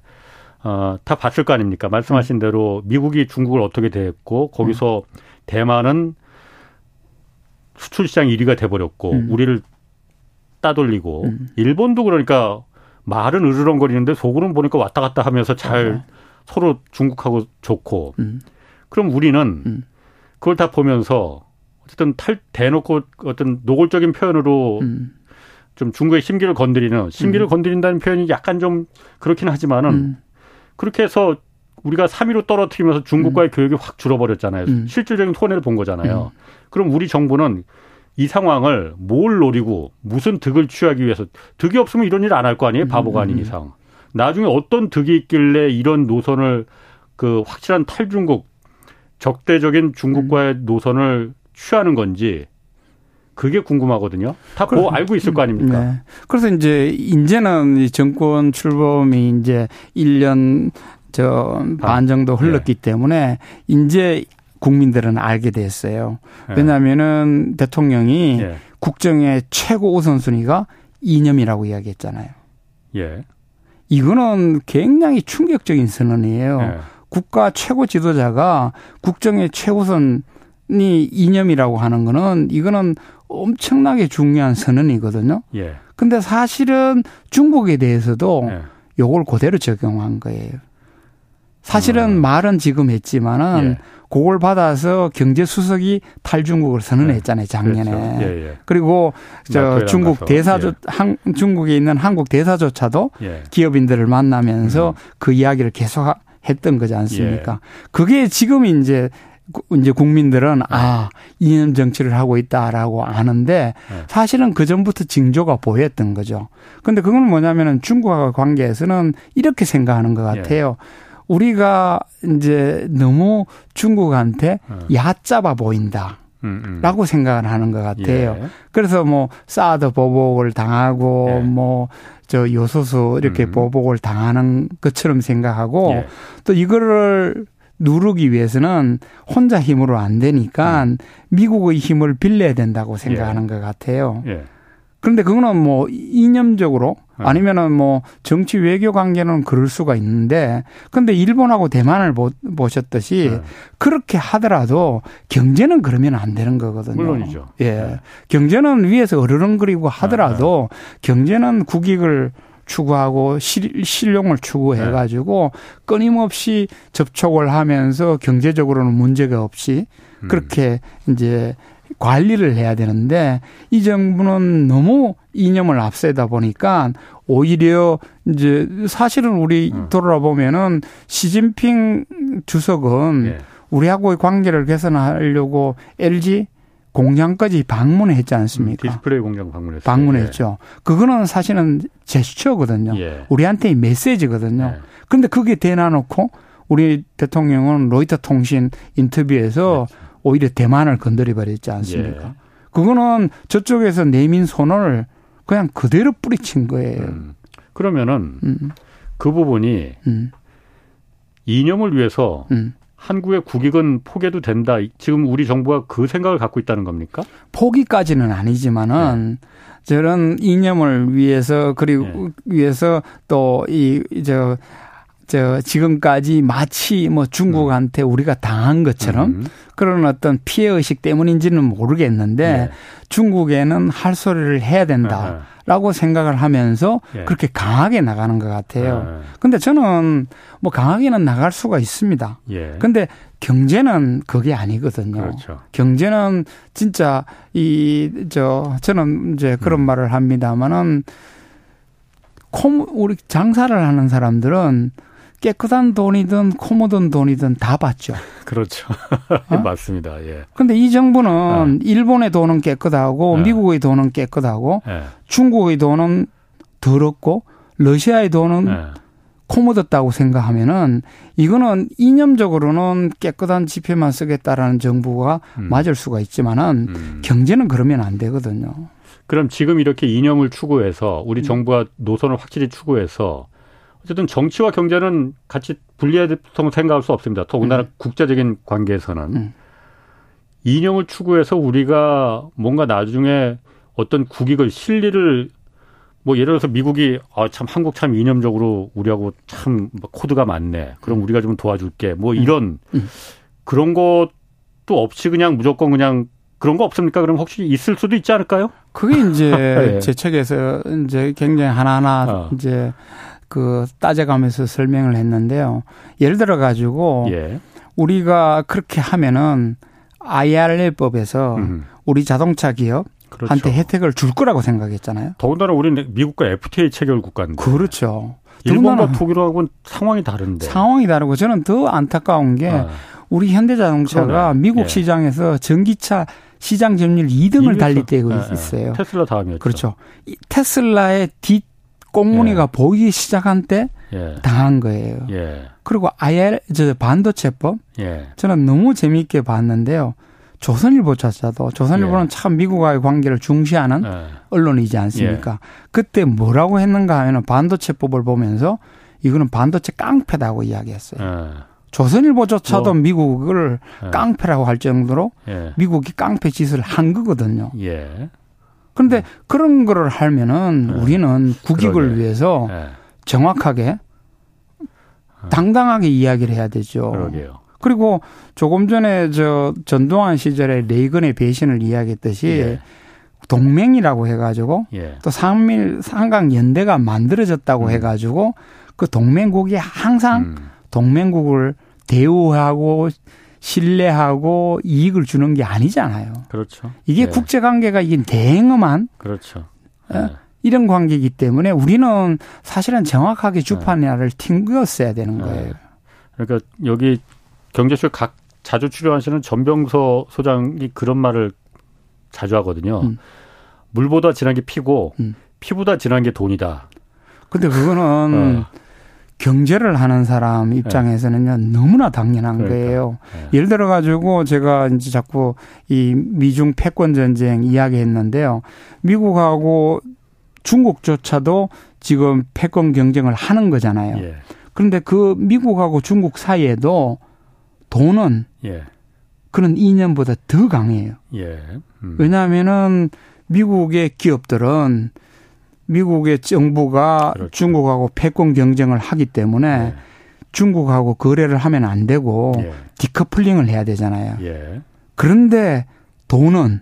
어, 다 봤을 거 아닙니까? 말씀하신 음. 대로 미국이 중국을 어떻게 대했고 거기서 음. 대만은 수출 시장 1위가 돼 버렸고 음. 우리를 따돌리고 일본도 그러니까 말은 으르렁거리는데 속으로는 보니까 왔다 갔다 하면서 잘 맞아. 서로 중국하고 좋고 그럼 우리는 그걸 다 보면서 어쨌든 탈 대놓고 어떤 노골적인 표현으로 음. 좀 중국의 심기를 건드리는 심기를 음. 건드린다는 표현이 약간 좀 그렇긴 하지만은 음. 그렇게 해서 우리가 3위로 떨어뜨리면서 중국과의 음. 교육이 확 줄어버렸잖아요. 음. 실질적인 손해를 본 거잖아요. 음. 그럼 우리 정부는 이 상황을 뭘 노리고 무슨 득을 취하기 위해서 득이 없으면 이런 일 안 할 거 아니에요? 바보가 아닌 이상. 나중에 어떤 득이 있길래 이런 노선을 그 확실한 탈중국 적대적인 중국과의 음. 노선을 취하는 건지 그게 궁금하거든요. 다 그거 알고 있을 거 아닙니까? 네. 그래서 이제 이제는 정권 출범이 이제 1년 저반 정도 흘렀기 네. 때문에 이제 국민들은 알게 됐어요. 네. 왜냐하면은 대통령이 네. 국정의 최고 우선순위가 이념이라고 이야기했잖아요. 예. 이거는 굉장히 충격적인 선언이에요. 네. 국가 최고 지도자가 국정의 최우선이 이념이라고 하는 거는 이거는 엄청나게 중요한 선언이거든요. 예. 근데 사실은 중국에 대해서도 예. 요걸 그대로 적용한 거예요. 사실은 음. 말은 지금 했지만은 예. 그걸 받아서 경제수석이 탈중국을 선언했잖아요 네. 작년에. 그렇죠. 예, 예. 그리고 저 중국 대사조 예. 한 중국에 있는 한국 대사조차도 예. 기업인들을 만나면서 음. 그 이야기를 계속 했던 거지 않습니까? 예. 그게 지금 이제 이제 국민들은 아 이념 정치를 하고 있다라고 아는데 네. 사실은 그 전부터 징조가 보였던 거죠. 근데 그건 뭐냐면은 중국과 관계에서는 이렇게 생각하는 것 같아요. 우리가 이제 너무 중국한테 어. 얕잡아 보인다. 음, 음. 라고 생각을 하는 것 같아요. 예. 그래서 뭐 사드 보복을 당하고 예. 뭐 저 요소수 이렇게 음. 보복을 당하는 것처럼 생각하고 예. 또 이거를 누르기 위해서는 혼자 힘으로 안 되니까 음. 미국의 힘을 빌려야 된다고 생각하는 예. 것 같아요. 예. 그런데 그거는 뭐 이념적으로 네. 아니면은 뭐 정치 외교 관계는 그럴 수가 있는데 근데 일본하고 대만을 보셨듯이 네. 그렇게 하더라도 경제는 그러면 안 되는 거거든요. 물론이죠. 예. 네. 경제는 위에서 어르렁거리고 하더라도 네. 경제는 국익을 추구하고 실, 실용을 추구해 가지고 네. 끊임없이 접촉을 하면서 경제적으로는 문제가 없이 음. 그렇게 음. 이제 관리를 해야 되는데 이 정부는 너무 이념을 앞세다 보니까 오히려 이제 사실은 우리 음. 돌아보면은 시진핑 주석은 예. 우리하고의 관계를 개선하려고 LG 공장까지 방문했지 않습니까? 음, 디스플레이 공장 방문했어요. 방문했죠. 예. 그거는 사실은 제스처거든요. 예. 우리한테 메시지거든요. 예. 근데 그게 대놔놓고 우리 대통령은 로이터 통신 인터뷰에서 그렇죠. 오히려 대만을 건드려 버렸지 않습니까? 예. 그거는 저쪽에서 내민 손을 그냥 그대로 뿌리친 거예요. 음. 그러면은 음. 그 부분이 음. 이념을 위해서 음. 한국의 국익은 포기해도 된다. 지금 우리 정부가 그 생각을 갖고 있다는 겁니까? 포기까지는 아니지만은 네. 저런 이념을 위해서 그리고 네. 위해서 또 이 저 저 지금까지 마치 뭐 중국한테 음. 우리가 당한 것처럼 음. 그런 어떤 피해 의식 때문인지는 모르겠는데 네. 중국에는 할 소리를 해야 된다라고 네. 생각을 하면서 네. 그렇게 강하게 나가는 것 같아요. 네. 근데 저는 뭐 강하게는 나갈 수가 있습니다. 예. 근데 경제는 그게 아니거든요. 그렇죠. 경제는 진짜 이 저 저는 이제 그런 음. 말을 합니다마는 콤 우리 장사를 하는 사람들은 깨끗한 돈이든 코모든 돈이든 다 받죠. (laughs) 그렇죠. 어? (laughs) 맞습니다. 예. 근데 이 정부는 네. 일본의 돈은 깨끗하고 네. 미국의 돈은 깨끗하고 네. 중국의 돈은 더럽고 러시아의 돈은 네. 코묻었다고 생각하면은 이거는 이념적으로는 깨끗한 지폐만 쓰겠다라는 정부가 음. 맞을 수가 있지만은 음. 경제는 그러면 안 되거든요. 그럼 지금 이렇게 이념을 추구해서 우리 음. 정부가 노선을 확실히 추구해서 어쨌든 정치와 경제는 같이 분리해서 생각할 수 없습니다. 더군다나 음. 국제적인 관계에서는 음. 이념을 추구해서 우리가 뭔가 나중에 어떤 국익을 실리를 뭐 예를 들어서 미국이 아 참 한국 참 이념적으로 우리하고 참 코드가 맞네. 그럼 음. 우리가 좀 도와줄게. 뭐 음. 이런 음. 그런 것도 없이 그냥 무조건 그냥 그런 거 없습니까? 그럼 혹시 있을 수도 있지 않을까요? 그게 이제 (laughs) 네. 제 책에서 이제 굉장히 하나하나 어. 이제 그 따져가면서 설명을 했는데요. 예를 들어 가지고 예. 우리가 그렇게 하면은 IRL법에서 음. 우리 자동차 기업 그렇죠. 한테 혜택을 줄 거라고 생각했잖아요. 더군다나 우리는 미국과 FTA 체결 국가인데. 그렇죠. 일본과 독일하고는 상황이 다른데. 상황이 다르고 저는 더 안타까운 게 아. 우리 현대자동차가 그러네. 미국 예. 시장에서 전기차 시장 점유율 2등을 달리때고 예, 예. 있어요. 테슬라 다음이었죠. 그렇죠. 테슬라의 뒷 꽁무니가 예. 보이기 시작한 때 예. 당한 거예요. 예. 그리고 IR 저 반도체법 예. 저는 너무 재미있게 봤는데요. 조선일보조차도 조선일보는 예. 참 미국과의 관계를 중시하는 예. 언론이지 않습니까? 예. 그때 뭐라고 했는가 하면 반도체법을 보면서 이거는 반도체 깡패다고 이야기했어요. 예. 조선일보조차도 뭐, 미국을 예. 깡패라고 할 정도로 예. 미국이 깡패 짓을 한 거거든요. 그런데 그런 거를 하면은 우리는 국익을 그러게. 위해서 정확하게 당당하게 이야기를 해야 되죠. 그러게요. 그리고 조금 전에 저 전두환 시절에 레이건의 배신을 이야기했듯이 예. 동맹이라고 해가지고 예. 또 상밀 상강 연대가 만들어졌다고 음. 해가지고 그 동맹국이 항상 음. 동맹국을 대우하고 신뢰하고 이익을 주는 게 아니잖아요. 그렇죠. 이게 예. 국제 관계가 이게 냉엄한 그렇죠. 예. 이런 관계이기 때문에 우리는 사실은 정확하게 주판야를 튕겼어야 되는 예. 거예요. 그러니까 여기 경제쇼 각 자주 출연하시는 전병서 소장이 그런 말을 자주 하거든요. 음. 물보다 진한 게 피고 음. 피보다 진한 게 돈이다. 근데 그거는 어. 경제를 하는 사람 입장에서는요 네. 너무나 당연한 그러니까. 거예요. 네. 예를 들어 가지고 제가 이제 자꾸 이 미중 패권 전쟁 이야기했는데요. 미국하고 중국조차도 지금 패권 경쟁을 하는 거잖아요. 예. 그런데 그 미국하고 중국 사이에도 돈은 예. 그런 이념보다 더 강해요. 예. 음. 왜냐하면은 미국의 기업들은 미국의 정부가 그렇죠. 중국하고 패권 경쟁을 하기 때문에 예. 중국하고 거래를 하면 안 되고 예. 디커플링을 해야 되잖아요. 예. 그런데 돈은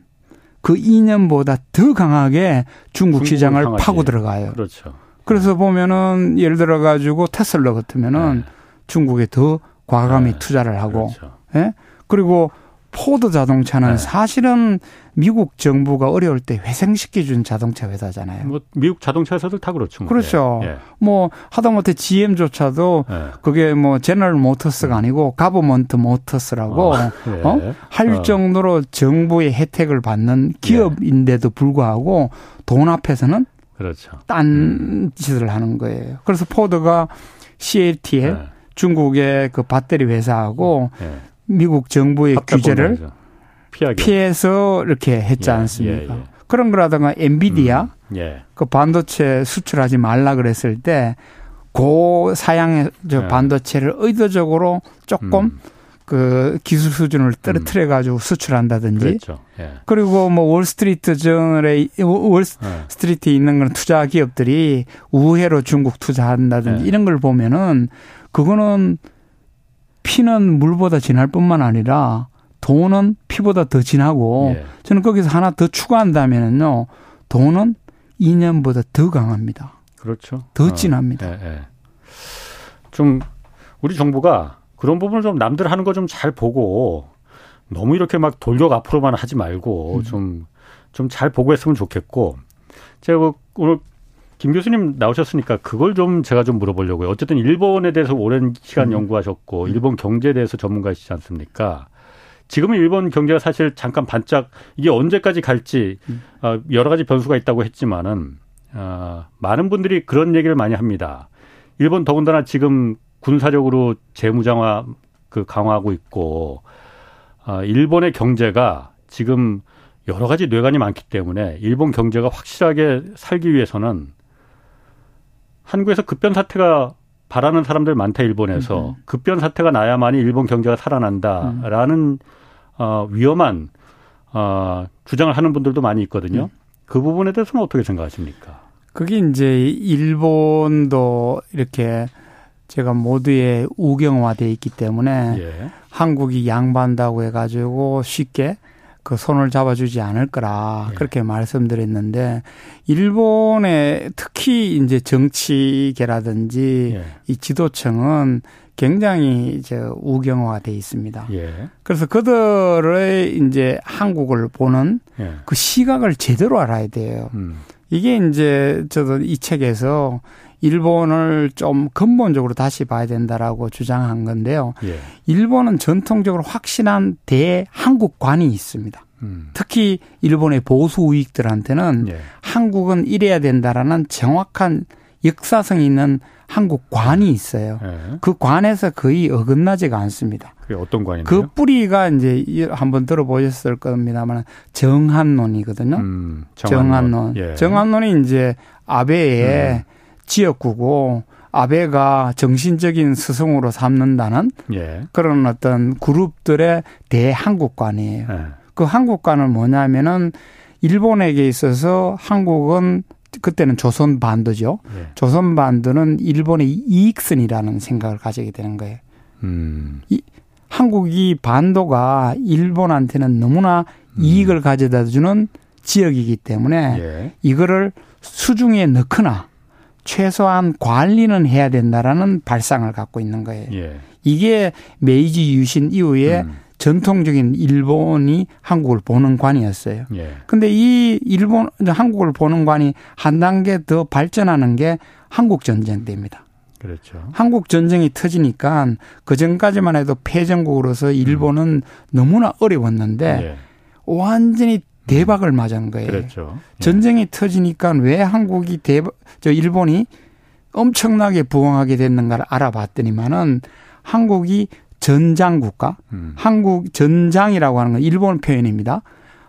그 이념보다 더 강하게 중국 시장을 강하지. 파고 들어가요. 그렇죠. 그래서 보면은 예를 들어 가지고 테슬라 같으면은 네. 중국에 더 과감히 네. 투자를 하고 그렇죠. 예? 그리고 포드 자동차는 네. 사실은 미국 정부가 어려울 때 회생시켜준 자동차 회사잖아요. 뭐 미국 자동차 회사들 다 그렇죠. 뭐. 그렇죠. 예. 예. 뭐 하다못해 GM조차도 예. 그게 뭐 제너럴 모터스가 음. 아니고 Government Motors라고 어, 예. 어? 할 어. 정도로 정부의 혜택을 받는 기업인데도 불구하고 돈 앞에서는 그렇죠. 딴 음. 짓을 하는 거예요. 그래서 포드가 CATL 중국의 그 배터리 회사하고 네. 미국 정부의 규제를 피하게. 피해서 이렇게 했지 예, 않습니까? 예, 예. 그런 거라든가 엔비디아 음, 예. 그 반도체 수출하지 말라 그랬을 때 고사양의 저 예. 반도체를 의도적으로 조금 음. 그 기술 수준을 떨어뜨려 가지고 음. 수출한다든지 그렇죠. 예. 그리고 뭐 월스트리트 저널에 월스트리트에 있는 그런 투자 기업들이 우회로 중국 투자한다든지 이런 걸 보면은 그거는 피는 물보다 진할 뿐만 아니라 돈은 피보다 더 진하고 예. 저는 거기서 하나 더 추가한다면은요 돈은 인연보다 더 강합니다. 그렇죠. 더 어. 진합니다. 예, 예. 좀 우리 정부가 그런 부분을 좀 남들 하는 거 좀 잘 보고 너무 이렇게 막 돌격 앞으로만 하지 말고 좀 좀 잘 보고 했으면 좋겠고 제가 뭐 오늘 김 교수님 나오셨으니까 그걸 좀 제가 좀 물어보려고요. 어쨌든 일본에 대해서 오랜 시간 음. 연구하셨고 음. 일본 경제에 대해서 전문가이시지 않습니까? 지금은 일본 경제가 사실 잠깐 반짝 이게 언제까지 갈지 음. 어, 여러 가지 변수가 있다고 했지만은 어, 많은 분들이 그런 얘기를 많이 합니다. 일본 더군다나 지금 군사적으로 재무장화 그 강화하고 있고 어, 일본의 경제가 지금 여러 가지 뇌관이 많기 때문에 일본 경제가 확실하게 살기 위해서는 한국에서 급변 사태가 바라는 사람들 많다 일본에서 음. 급변 사태가 나야만이 일본 경제가 살아난다라는 음. 어, 위험한 어, 주장을 하는 분들도 많이 있거든요. 음. 그 부분에 대해서는 어떻게 생각하십니까? 그게 이제 일본도 이렇게 제가 모두의 우경화돼 있기 때문에 예. 한국이 양반다고 해가지고 쉽게 그 손을 잡아주지 않을 거라 네. 그렇게 말씀드렸는데 일본의 특히 이제 정치계라든지 예. 이 지도층은 굉장히 이제 우경화돼 있습니다. 예. 그래서 그들의 이제 한국을 보는 예. 그 시각을 제대로 알아야 돼요. 음. 이게 이제 저도 이 책에서 일본을 좀 근본적으로 다시 봐야 된다라고 주장한 건데요. 예. 일본은 전통적으로 확실한 대한국관이 있습니다. 음. 특히 일본의 보수 우익들한테는 예. 한국은 이래야 된다라는 정확한 역사성 있는 한국 관이 있어요. 네. 그 관에서 거의 어긋나지가 않습니다. 그게 어떤 관인가요? 그 뿌리가 이제 한번 들어보셨을 겁니다만 정한론이거든요. 음, 정한론. 예. 정한론이 이제 아베의 음. 지역구고 아베가 정신적인 스승으로 삼는다는 예. 그런 어떤 그룹들의 대한국관이에요. 예. 그 한국관은 뭐냐면은 일본에게 있어서 한국은 그때는 조선 반도죠. 예. 조선 반도는 일본의 이익선이라는 생각을 가지게 되는 거예요. 음. 이, 한국이 반도가 일본한테는 너무나 음. 이익을 가져다 주는 지역이기 때문에 예. 이거를 수중에 넣거나 최소한 관리는 해야 된다라는 발상을 갖고 있는 거예요. 예. 이게 메이지 유신 이후에 음. 전통적인 일본이 한국을 보는 관이었어요. 예. 근데 이 일본 한국을 보는 관이 한 단계 더 발전하는 게 한국 전쟁 때입니다. 그렇죠. 한국 전쟁이 터지니까 그 전까지만 해도 패전국으로서 일본은 음. 너무나 어려웠는데 예. 완전히 대박을 맞은 거예요. 그렇죠. 예. 전쟁이 터지니까 왜 한국이 대박 저 일본이 엄청나게 부흥하게 됐는가를 알아봤더니만은 한국이 전장 국가, 음. 한국 전장이라고 하는 건 일본 표현입니다.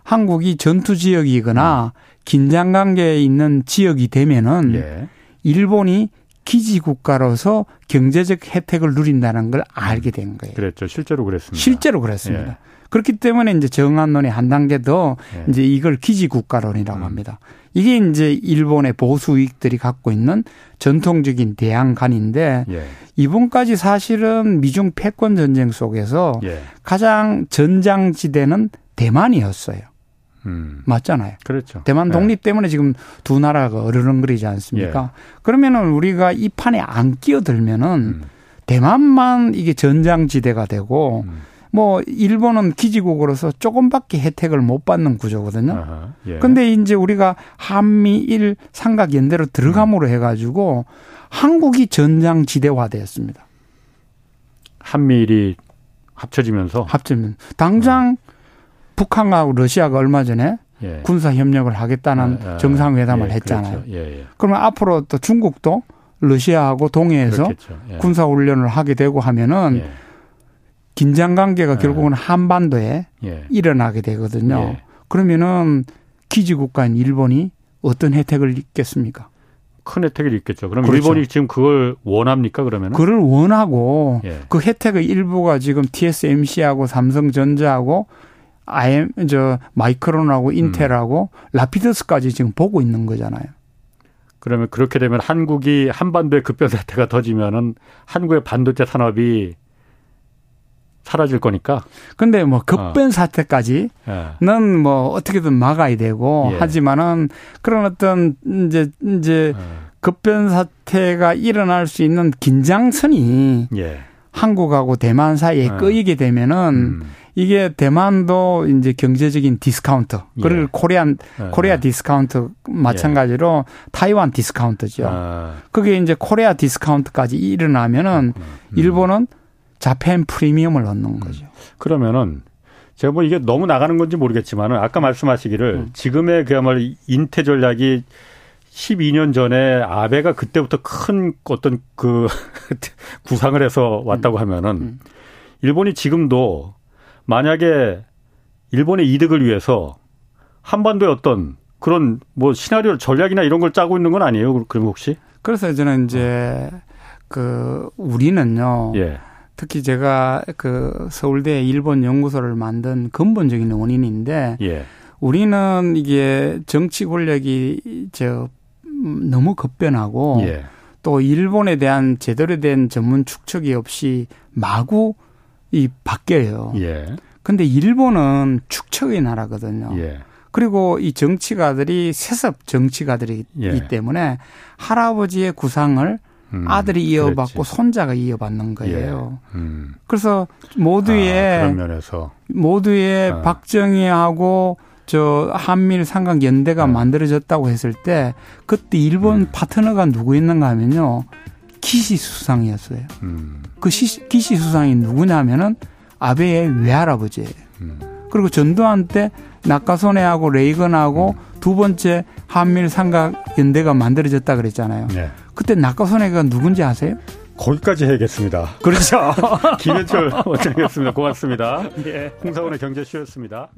한국이 전투 지역이거나 음. 긴장 관계에 있는 지역이 되면은 예. 일본이 기지 국가로서 경제적 혜택을 누린다는 걸 알게 된 거예요. 그랬죠. 실제로 그랬습니다. 실제로 그랬습니다. 예. 그렇기 때문에 이제 정한론이 한 단계 더 예. 이제 이걸 기지 국가론이라고 음. 합니다. 이게 이제 일본의 보수 우익들이 갖고 있는 전통적인 대항간인데 예. 이번까지 사실은 미중 패권 전쟁 속에서 예. 가장 전장지대는 대만이었어요. 음. 맞잖아요. 그렇죠. 대만 예. 독립 때문에 지금 두 나라가 어르렁거리지 않습니까? 예. 그러면은 우리가 이 판에 안 끼어들면은 음. 대만만 이게 전장지대가 되고 음. 뭐 일본은 기지국으로서 조금밖에 혜택을 못 받는 구조거든요. 아하, 예. 근데 이제 우리가 한미일 삼각 연대로 들어감으로 음. 해가지고 한국이 전장 지대화 되었습니다. 한미일이 합쳐지면서 합쳐면 당장 어. 북한하고 러시아가 얼마 전에 예. 군사 협력을 하겠다는 아, 아, 정상회담을 예, 했잖아요. 그렇죠. 예, 예. 그러면 앞으로 또 중국도 러시아하고 동해에서 예. 군사 훈련을 하게 되고 하면은 예. 긴장 관계가 네. 결국은 한반도에 예. 일어나게 되거든요. 예. 그러면은 기지 국가인 일본이 어떤 혜택을 입겠습니까? 큰 혜택을 입겠죠. 그럼 그렇죠. 일본이 지금 그걸 원합니까 그러면? 그를 원하고 예. 그 혜택의 일부가 지금 TSMC하고 삼성전자하고 IM 저 마이크론하고 인텔하고 음. 라피드스까지 지금 보고 있는 거잖아요. 그러면 그렇게 되면 한국이 한반도에 급변 사태가 터지면은 한국의 반도체 산업이 사라질 거니까. 근데 뭐 급변 어. 사태까지는 예. 뭐 어떻게든 막아야 되고 예. 하지만은 그런 어떤 이제 이제 예. 급변 사태가 일어날 수 있는 긴장선이 예. 한국하고 대만 사이에 예. 끄이게 되면은 음. 이게 대만도 이제 경제적인 디스카운트. 그걸 예. Korean Korea discount 마찬가지로 Taiwan discount죠. 아. 그게 이제 Korea discount까지 일어나면은 음. 일본은 Japan premium을 얻는 거죠. 그러면은 제가 뭐 이게 너무 나가는 건지 모르겠지만은 아까 말씀하시기를 음. 지금의 그야말로 인태 전략이 12년 전에 아베가 그때부터 큰 어떤 그 (laughs) 구상을 해서 왔다고 음. 하면은 음. 일본이 지금도 만약에 일본의 이득을 위해서 한반도의 어떤 그런 뭐 시나리오 전략이나 이런 걸 짜고 있는 건 아니에요? 그럼 혹시? 그래서 저는 이제 어. 그 우리는요. 예. 특히 제가 그 서울대 일본 연구소를 만든 근본적인 원인인데 예. 우리는 이게 정치 권력이 저 너무 급변하고 예. 또 일본에 대한 제대로 된 전문 축척이 없이 마구 이 바뀌어요. 예. 근데 일본은 축척의 나라거든요. 예. 그리고 이 정치가들이 세습 정치가들이기 예. 때문에 할아버지의 구상을 음, 아들이 이어받고 그랬지. 손자가 이어받는 거예요. 예. 음. 그래서 모두의 아, 면에서 모두의 아. 박정희하고 저 한미일 삼각 연대가 아. 만들어졌다고 했을 때 그때 일본 음. 파트너가 누구 있는가 하면요. 기시 수상이었어요. 음. 그 시, 기시 수상이 누구냐면은 아베의 외할아버지예요. 음. 그리고 전두환 때 낙하손해하고 레이건하고 음. 두 번째 한밀 삼각 연대가 만들어졌다 그랬잖아요. 네. 그때 낙하손해가 누군지 아세요? 거기까지 해야겠습니다. 그렇죠. (laughs) 김현철 (laughs) 원장이었습니다. 고맙습니다. 예. 홍사원의 경제쇼였습니다.